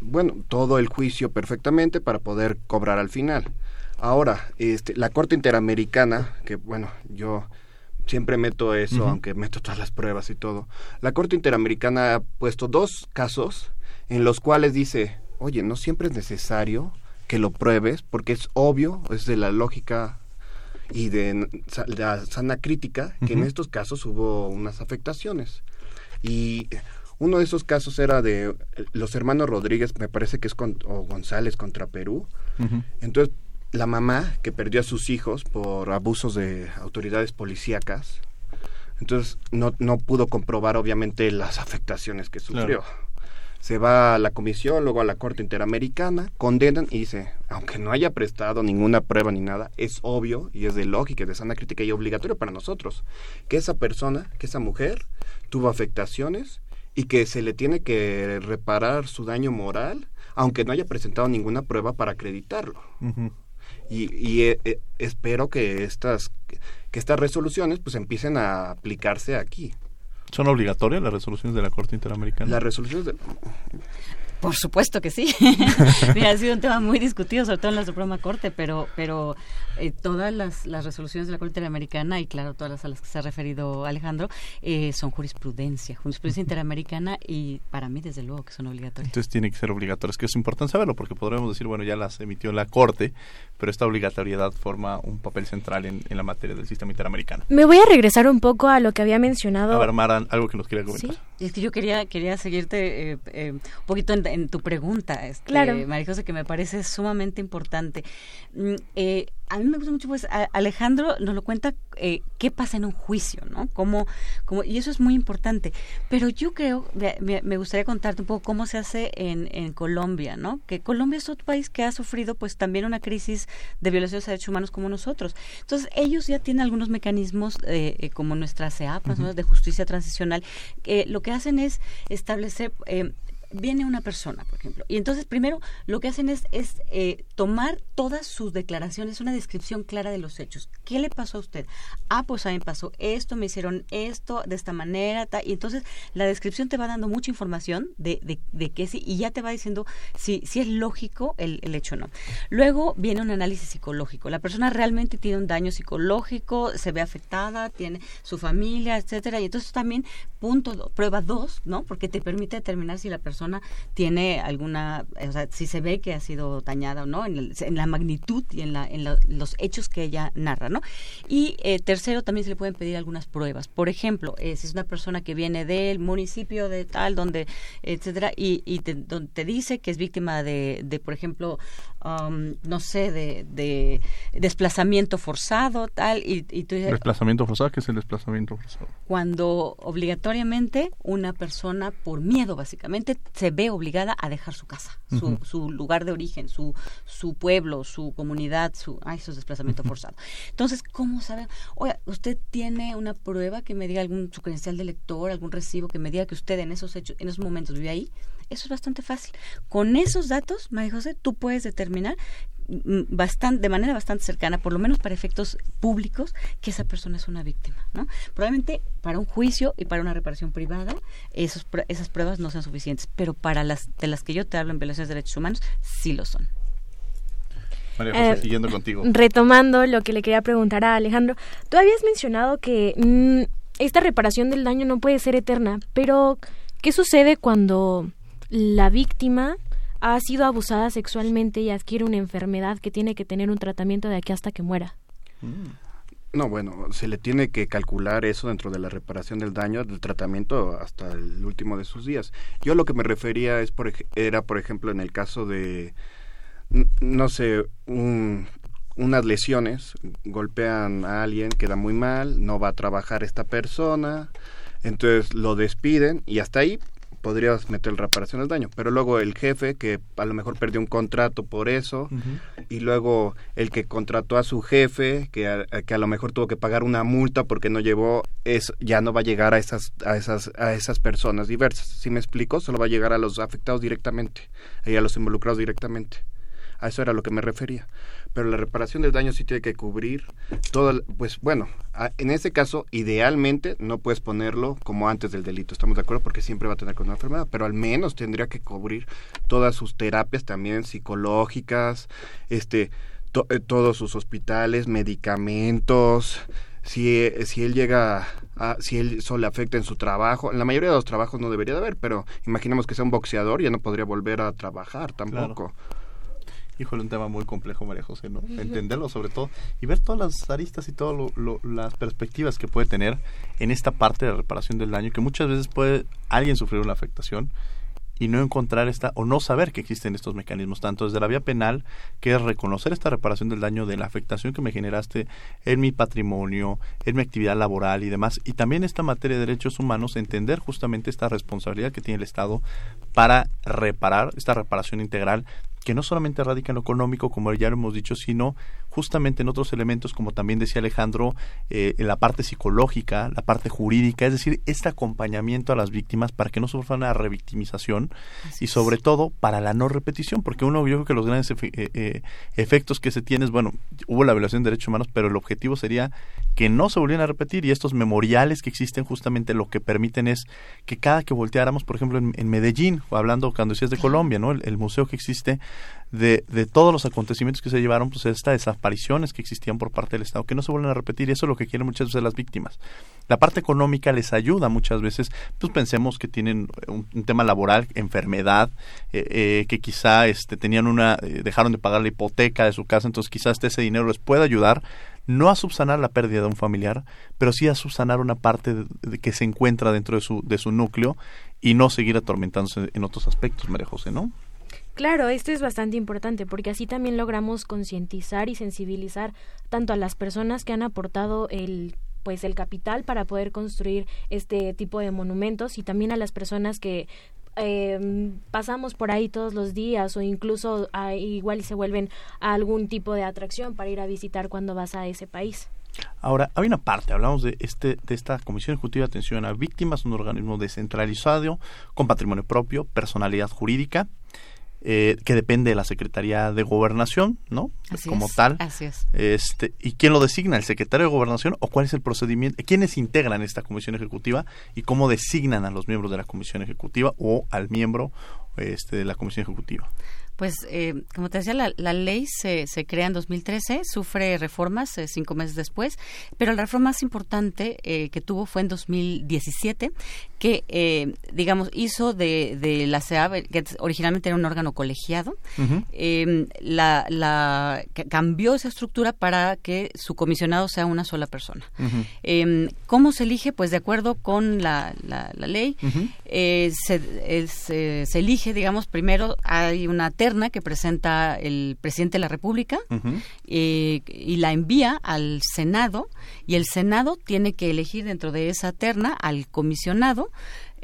bueno, todo el juicio perfectamente para poder cobrar al final. Ahora, este, la Corte Interamericana, que bueno, yo siempre meto eso, aunque meto todas las pruebas y todo. La Corte Interamericana ha puesto dos casos en los cuales dice, oye, no siempre es necesario que lo pruebes, porque es obvio, es de la lógica y de la sana crítica, que en estos casos hubo unas afectaciones. Y uno de esos casos era de los hermanos Rodríguez, me parece que es con, o González contra Perú. Entonces, la mamá que perdió a sus hijos por abusos de autoridades policíacas, entonces no, no pudo comprobar obviamente las afectaciones que sufrió. Se va a la comisión, luego a la Corte Interamericana, condenan y dice, aunque no haya prestado ninguna prueba ni nada, es obvio y es de lógica, de sana crítica y obligatorio para nosotros que esa persona, que esa mujer tuvo afectaciones y que se le tiene que reparar su daño moral, aunque no haya presentado ninguna prueba para acreditarlo y, eh, eh, espero que estas que estas resoluciones pues empiecen a aplicarse aquí. ¿Son obligatorias las resoluciones de la Corte Interamericana? Las resoluciones de... Por supuesto que sí. Mira, ha sido un tema muy discutido, sobre todo en la Suprema Corte, pero, pero eh, todas las, las, resoluciones de la Corte Interamericana, y claro, todas las a las que se ha referido Alejandro, eh, son jurisprudencia, jurisprudencia interamericana, y para mí, desde luego, que son obligatorias. Entonces tiene que ser obligatorias, que es importante saberlo, porque podríamos decir, bueno, ya las emitió la Corte, pero esta obligatoriedad forma un papel central en, en la materia del sistema interamericano. Me voy a regresar un poco a lo que había mencionado. A ver, Mara, algo que nos quería comentar. Sí, es que yo quería, quería seguirte eh, eh un poquito en en tu pregunta, este, claro. María José, que me parece sumamente importante. Mm, eh, a mí me gusta mucho, pues Alejandro nos lo cuenta eh, qué pasa en un juicio, ¿no? Cómo, cómo, y eso es muy importante. Pero yo creo, me, me, gustaría contarte un poco cómo se hace en, en Colombia, ¿no? Que Colombia es otro país que ha sufrido pues también una crisis de violaciones de derechos humanos como nosotros. Entonces, ellos ya tienen algunos mecanismos eh, eh como nuestra CEAP, de justicia transicional, que lo que hacen es establecer eh, viene una persona, por ejemplo, y entonces primero lo que hacen es, eh, tomar todas sus declaraciones, una descripción clara de los hechos. ¿Qué le pasó a usted? Ah, pues a mí pasó esto, me hicieron esto, de esta manera, y entonces la descripción te va dando mucha información de, de, de qué sí, y ya te va diciendo si, si es lógico el, el hecho o no. Luego viene un análisis psicológico. La persona realmente tiene un daño psicológico, se ve afectada, tiene su familia, etcétera, y entonces también punto, prueba dos, ¿no? Porque te permite determinar si la persona tiene alguna, o sea, si se ve que ha sido dañada o no, en, la magnitud y en, la, en los hechos que ella narra, ¿no? Y eh, tercero, también se le pueden pedir algunas pruebas. Por ejemplo, eh, si es una persona que viene del municipio de tal, donde, etcétera, y, y te, donde te dice que es víctima de, de por ejemplo, um, no sé, de, de, desplazamiento forzado, tal, y, y tú ¿Desplazamiento forzado? ¿Qué es el desplazamiento forzado? Cuando obligatoriamente una persona, por miedo básicamente, se ve obligada a dejar su casa, su, su lugar de origen, su, su pueblo, su comunidad, su... Ay, eso es desplazamiento forzado. Entonces, ¿cómo sabe? Oye, ¿usted tiene una prueba que me diga algún, su credencial de lector, algún recibo que me diga que usted en esos hechos, en esos momentos vive ahí? Eso es bastante fácil. Con esos datos, María José, tú puedes determinar mm, bastante, de manera bastante cercana, por lo menos para efectos públicos, que esa persona es una víctima. ¿no? Probablemente para un juicio y para una reparación privada esos, esas pruebas no sean suficientes, pero para las de las que yo te hablo en violaciones de derechos humanos sí lo son. María José, eh, siguiendo contigo. Retomando lo que le quería preguntar a Alejandro, tú habías mencionado que mm, esta reparación del daño no puede ser eterna, pero ¿qué sucede cuando la víctima ha sido abusada sexualmente y adquiere una enfermedad que tiene que tener un tratamiento de aquí hasta que muera? No, bueno, se le tiene que calcular eso dentro de la reparación del daño, del tratamiento hasta el último de sus días. Yo lo que me refería es por, era, por ejemplo, en el caso de, no sé, unas lesiones, golpean a alguien, queda muy mal, no va a trabajar esta persona, entonces lo despiden y hasta ahí podrías meter la reparación del daño, pero luego el jefe que a lo mejor perdió un contrato por eso y luego el que contrató a su jefe que a, que a lo mejor tuvo que pagar una multa porque no llevó es ya no va a llegar a esas a esas a esas personas diversas. Si me explico, solo va a llegar a los afectados directamente y a los involucrados directamente. A eso era lo que me refería pero la reparación del daño sí tiene que cubrir todo, pues bueno, en ese caso idealmente no puedes ponerlo como antes del delito, estamos de acuerdo porque siempre va a tener con una enfermedad, pero al menos tendría que cubrir todas sus terapias también psicológicas, este eh, todos sus hospitales, medicamentos, si, si él llega a, si él solo le afecta en su trabajo, en la mayoría de los trabajos no debería de haber, pero imaginemos que sea un boxeador, ya no podría volver a trabajar tampoco híjole, un tema muy complejo, María José, ¿no? Entenderlo sobre todo y ver todas las aristas y todas las perspectivas que puede tener en esta parte de reparación del daño, que muchas veces puede alguien sufrir una afectación y no encontrar esta o no saber que existen estos mecanismos, tanto desde la vía penal, que es reconocer esta reparación del daño de la afectación que me generaste en mi patrimonio, en mi actividad laboral y demás, y también esta materia de derechos humanos, entender justamente esta responsabilidad que tiene el Estado para reparar, esta reparación integral que no solamente radica en lo económico, como ya lo hemos dicho, sino justamente en otros elementos, como también decía Alejandro, eh, en la parte psicológica, la parte jurídica, es decir, este acompañamiento a las víctimas para que no sufran una revictimización y sobre todo para la no repetición, porque uno yo creo que los grandes eh, eh, efectos que se tienen es, bueno, hubo la violación de derechos humanos, pero el objetivo sería que no se volvieran a repetir y estos memoriales que existen justamente lo que permiten es que cada que volteáramos, por ejemplo, en, Medellín, o hablando cuando decías de Colombia, ¿no? el museo que existe, de, de todos los acontecimientos que se llevaron, pues estas desapariciones que existían por parte del Estado, que no se vuelven a repetir, y eso es lo que quieren muchas veces las víctimas. La parte económica les ayuda muchas veces, pues pensemos que tienen un, tema laboral, enfermedad, eh, eh, que quizá este, tenían una, eh, dejaron de pagar la hipoteca de su casa, entonces quizás ese dinero les pueda ayudar no a subsanar la pérdida de un familiar, pero sí a subsanar una parte que se encuentra dentro de su, de su núcleo y no seguir atormentándose en otros aspectos, María José, ¿no? Claro, esto es bastante importante porque así también logramos concientizar y sensibilizar tanto a las personas que han aportado el pues el capital para poder construir este tipo de monumentos y también a las personas que eh, pasamos por ahí todos los días o incluso ah, igual se vuelven a algún tipo de atracción para ir a visitar cuando vas a ese país. Ahora, hay una parte, hablamos de este de esta Comisión Ejecutiva de Atención a Víctimas, un organismo descentralizado con patrimonio propio, personalidad jurídica, eh, que depende de la Secretaría de Gobernación, ¿no? Como tal. Así es. Este, ¿Y quién lo designa? ¿El Secretario de Gobernación? ¿O cuál es el procedimiento? ¿Quiénes integran esta Comisión Ejecutiva? ¿Y cómo designan a los miembros de la Comisión Ejecutiva o al miembro este, de la Comisión Ejecutiva? Pues, eh, como te decía, la, ley se, se, crea en 2013, sufre reformas eh, cinco meses después, pero la reforma más importante eh, que tuvo fue en 2017, que, digamos, hizo de, de la CEAB, que originalmente era un órgano colegiado, em, la, la, cambió esa estructura para que su comisionado sea una sola persona. Em, ¿Cómo se elige? Pues de acuerdo con la, la, ley, se, se, elige, digamos, primero hay una que presenta el presidente de la República eh, y la envía al Senado y el Senado tiene que elegir dentro de esa terna al comisionado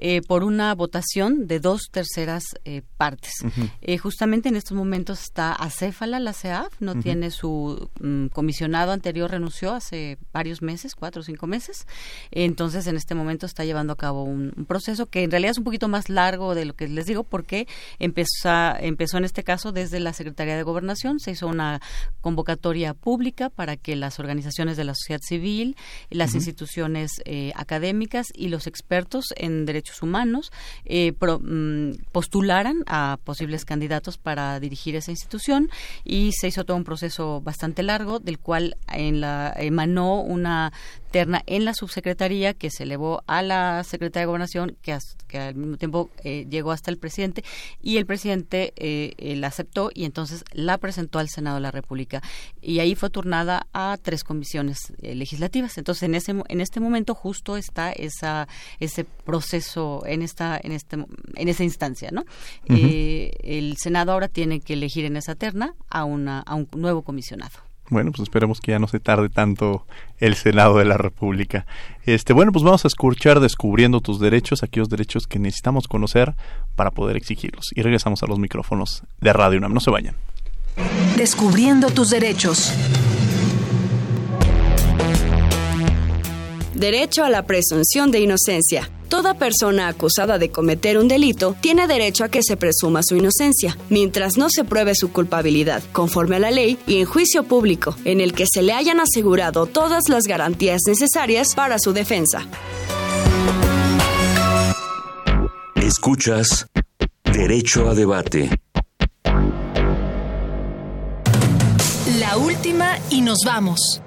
eh, por una votación de dos terceras eh, partes. Eh, justamente en estos momentos está acéfala la CEAF, no tiene su mm, comisionado anterior, renunció hace varios meses, cuatro o cinco meses. Entonces, en este momento está llevando a cabo un, proceso que en realidad es un poquito más largo de lo que les digo, porque empezó, empezó en este caso desde la Secretaría de Gobernación, se hizo una convocatoria pública para que las organizaciones de la sociedad civil, las instituciones eh, académicas y los expertos en derechos humanos eh, mm, postularan a posibles candidatos para dirigir esa institución y se hizo todo un proceso bastante largo del cual en la, emanó una en la subsecretaría que se elevó a la secretaria de gobernación que, que al mismo tiempo eh, llegó hasta el presidente y el presidente la aceptó y entonces la presentó al Senado de la República. Y ahí fue turnada a tres comisiones legislativas. Entonces en ese en este momento justo está esa ese proceso en esta en este en esa instancia no eh, el senado ahora tiene que elegir en esa terna a una a un nuevo comisionado bueno, pues esperemos que ya no se tarde tanto el Senado de la República. Este, bueno, pues vamos a escuchar Descubriendo tus derechos, aquellos derechos que necesitamos conocer para poder exigirlos. Y regresamos a los micrófonos de Radio UNAM. No se vayan. Descubriendo tus derechos. Derecho a la presunción de inocencia. Toda persona acusada de cometer un delito tiene derecho a que se presuma su inocencia, mientras no se pruebe su culpabilidad, conforme a la ley y en juicio público, en el que se le hayan asegurado todas las garantías necesarias para su defensa. Escuchas Derecho a Debate. La última y nos vamos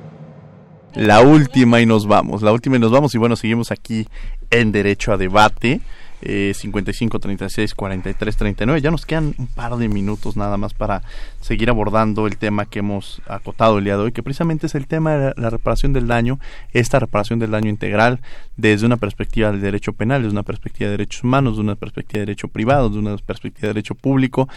la última y nos vamos. La última y nos vamos. Y bueno, seguimos aquí en Derecho a Debate. Eh, 55 36 43 39 ya nos quedan un par de minutos nada más para seguir abordando el tema que hemos acotado el día de hoy que precisamente es el tema de la reparación del daño esta reparación del daño integral desde una perspectiva del derecho penal desde una perspectiva de derechos humanos de una perspectiva de derecho privado de una perspectiva de derecho público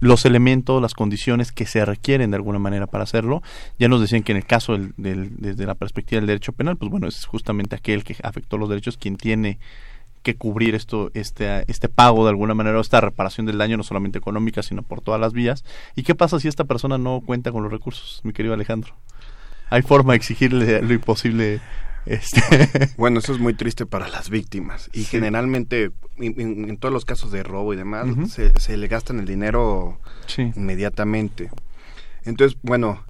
los elementos, las condiciones que se requieren de alguna manera para hacerlo. Ya nos decían que en el caso del, desde la perspectiva del derecho penal, pues bueno, es justamente aquel que afectó los derechos quien tiene que cubrir esto, este, este pago de alguna manera, o esta reparación del daño, no solamente económica, sino por todas las vías. ¿Y qué pasa si esta persona no cuenta con los recursos, mi querido Alejandro? ¿Hay forma de exigirle lo imposible este... Bueno, eso es muy triste para las víctimas y generalmente en, todos los casos de robo y demás se, le gastan el dinero inmediatamente. Entonces, bueno,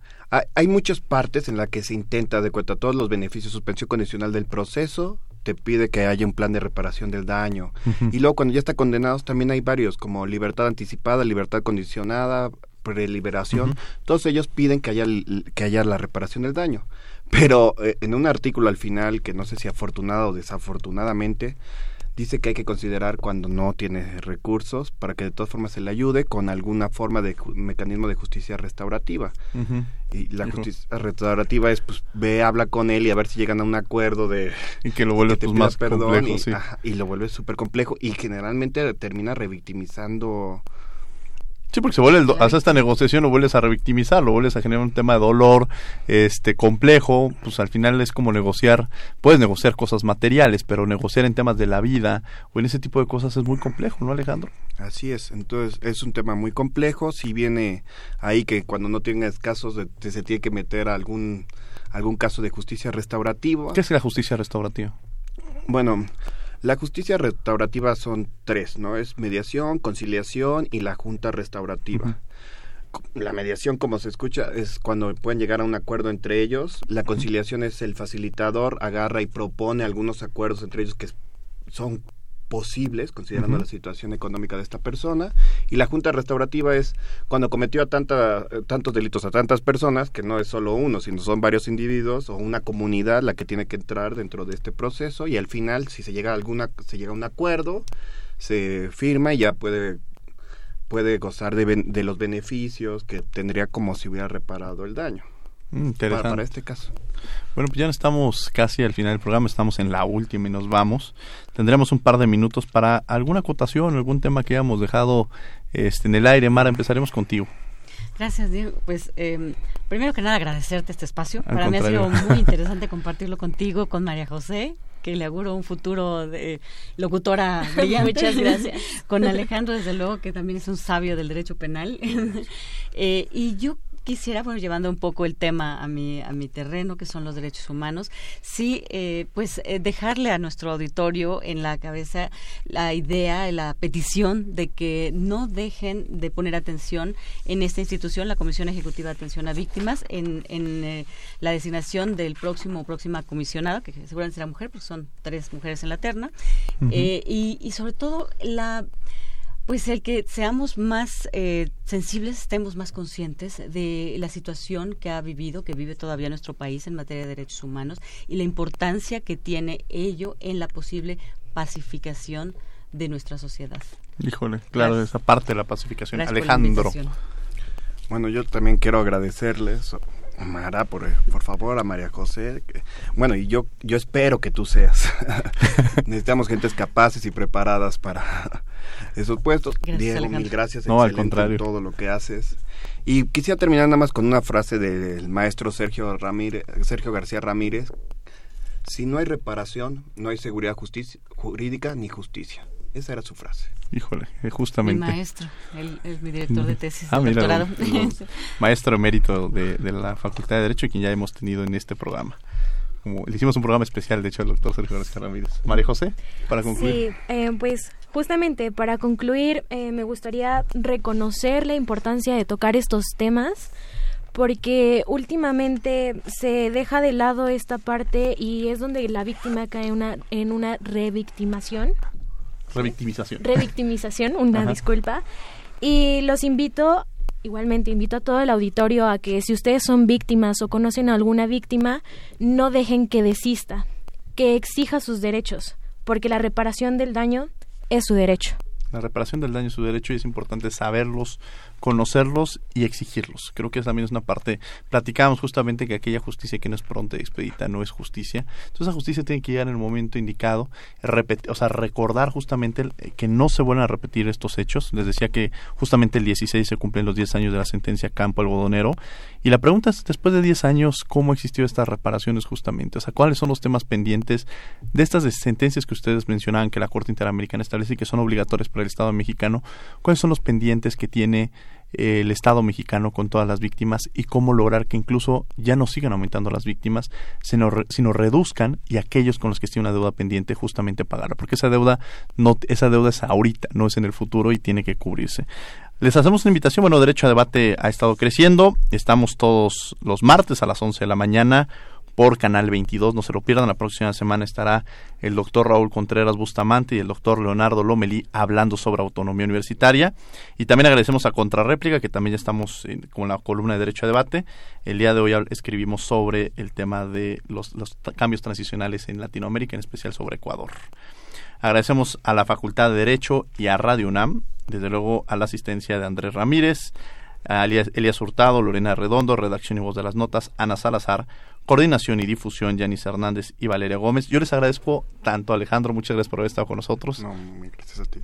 hay, muchas partes en las que se intenta de cuenta todos los beneficios, suspensión condicional del proceso, te pide que haya un plan de reparación del daño. Y luego cuando ya está condenados también hay varios, como libertad anticipada, libertad condicionada, preliberación. Todos ellos piden que haya, que haya la reparación del daño. Pero eh, en un artículo al final, que no sé si afortunado o desafortunadamente, dice que hay que considerar cuando no tiene recursos para que de todas formas se le ayude con alguna forma de mecanismo de justicia restaurativa. Y la justicia restaurativa es, pues, ve, habla con él y a ver si llegan a un acuerdo de... Y que lo vuelve pues, más complejo, y, sí. y lo vuelve súper complejo y generalmente termina revictimizando Sí, porque se vuelve, el, hace esta negociación, lo vuelves a revictimizar, lo vuelves a generar un tema de dolor, este, complejo, pues al final es como negociar, puedes negociar cosas materiales, pero negociar en temas de la vida o en ese tipo de cosas es muy complejo, ¿no, Alejandro? Así es, entonces es un tema muy complejo, si viene ahí que cuando no tienes casos de, se tiene que meter algún, algún caso de justicia restaurativa. ¿Qué es la justicia restaurativa? Bueno, la justicia restaurativa son tres, ¿no? Es mediación, conciliación y la junta restaurativa. La mediación, como se escucha, es cuando pueden llegar a un acuerdo entre ellos. La conciliación es el facilitador, agarra y propone algunos acuerdos entre ellos que son posibles, considerando la situación económica de esta persona. Y la Junta Restaurativa es cuando cometió a tanta, tantos delitos a tantas personas, que no es solo uno, sino son varios individuos o una comunidad la que tiene que entrar dentro de este proceso. Y al final, si se llega a, alguna, se llega a un acuerdo, se firma y ya puede puede gozar de, de los beneficios que tendría como si hubiera reparado el daño. Mm, interesante. Para, este caso. Bueno, pues ya estamos casi al final del programa, estamos en la última y nos vamos. Tendremos un par de minutos para alguna acotación, algún tema que hayamos dejado este, en el aire. Mara, empezaremos contigo. Gracias, Diego. Pues eh, primero que nada agradecerte este espacio. para mí ha sido muy interesante compartirlo contigo, con María José, que le auguro un futuro de locutora brillante. Muchas gracias. Con Alejandro, desde luego, que también es un sabio del derecho penal. eh, y yo quisiera, bueno, llevando un poco el tema a mi, a mi terreno, que son los derechos humanos, sí, eh, pues eh, dejarle a nuestro auditorio en la cabeza la idea, la petición de que no dejen de poner atención en esta institución, la Comisión Ejecutiva de Atención a Víctimas, en, en eh, la designación del próximo o próxima comisionada, que seguramente será mujer, porque son tres mujeres en la terna, y, y sobre todo la pues el que seamos más eh, sensibles, estemos más conscientes de la situación que ha vivido, que vive todavía nuestro país en materia de derechos humanos y la importancia que tiene ello en la posible pacificación de nuestra sociedad. Híjole, claro, esa parte de la pacificación. Alejandro. Bueno, yo también quiero agradecerles Mara, por, por favor, a María José. bueno, y yo, yo espero que tú seas. Necesitamos gentes capaces y preparadas para esos puestos. Diego, mil gracias. No, al contrario. todo lo que haces. Y quisiera terminar nada más con una frase del maestro Sergio, Ramírez, Sergio García Ramírez. Si no hay reparación, no hay seguridad justicia, jurídica ni justicia. Esa era su frase. Híjole, eh, justamente. Mi maestro, él es mi director de tesis ah, doctorado. maestro emérito de, de, la Facultad de Derecho, quien ya hemos tenido en este programa. Como, le hicimos un programa especial, de hecho, al doctor Sergio García Ramírez. María José, para concluir. Sí, eh, pues justamente para concluir, eh, me gustaría reconocer la importancia de tocar estos temas porque últimamente se deja de lado esta parte y es donde la víctima cae una, en una revictimación Revictimización. Revictimización, una disculpa. Y los invito, igualmente invito a todo el auditorio a que si ustedes son víctimas o conocen a alguna víctima, no dejen que desista, que exija sus derechos, porque la reparación del daño es su derecho. La reparación del daño es su derecho y es importante saberlos, conocerlos y exigirlos. Creo que también es una parte, platicábamos justamente que aquella justicia que no es pronta y expedita no es justicia. Entonces esa justicia tiene que llegar en el momento indicado, o sea, recordar justamente que no se vuelvan a repetir estos hechos. Les decía que justamente el 16 se cumplen los 10 años de la sentencia Campo Algodonero y la pregunta es, después de 10 años, ¿cómo existió estas reparaciones justamente? O sea, ¿cuáles son los temas pendientes de estas sentencias que ustedes mencionaban que la Corte Interamericana establece y que son obligatorias para el Estado mexicano? ¿Cuáles son los pendientes que tiene el Estado mexicano con todas las víctimas y cómo lograr que incluso ya no sigan aumentando las víctimas, sino, sino reduzcan y aquellos con los que esté una deuda pendiente justamente pagarla, porque esa deuda no esa deuda es ahorita, no es en el futuro y tiene que cubrirse. Les hacemos una invitación, bueno, Derecho a Debate ha estado creciendo, estamos todos los martes a las 11 de la mañana, por Canal 22. No se lo pierdan. La próxima semana estará el doctor Raúl Contreras Bustamante y el doctor Leonardo Lomelí hablando sobre autonomía universitaria. Y también agradecemos a Contrarréplica, que también ya estamos con la columna de Derecho a Debate. El día de hoy escribimos sobre el tema de los, los cambios transicionales en Latinoamérica, en especial sobre Ecuador. Agradecemos a la Facultad de Derecho y a Radio UNAM, desde luego a la asistencia de Andrés Ramírez, a Elías Hurtado, Lorena Redondo, redacción y voz de las notas, Ana Salazar, coordinación y difusión, Yanis Hernández y Valeria Gómez. Yo les agradezco tanto, Alejandro, muchas gracias por haber estado con nosotros. No, gracias a ti.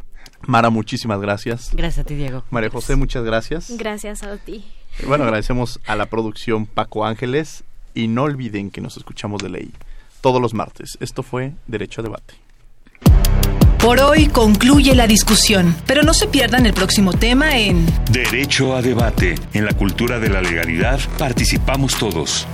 Mara, muchísimas gracias. Gracias a ti, Diego. María José, muchas gracias. Gracias a ti. Bueno, agradecemos a la producción Paco Ángeles y no olviden que nos escuchamos de ley todos los martes. Esto fue Derecho a Debate. Por hoy concluye la discusión, pero no se pierdan el próximo tema en Derecho a debate. En la cultura de la legalidad participamos todos.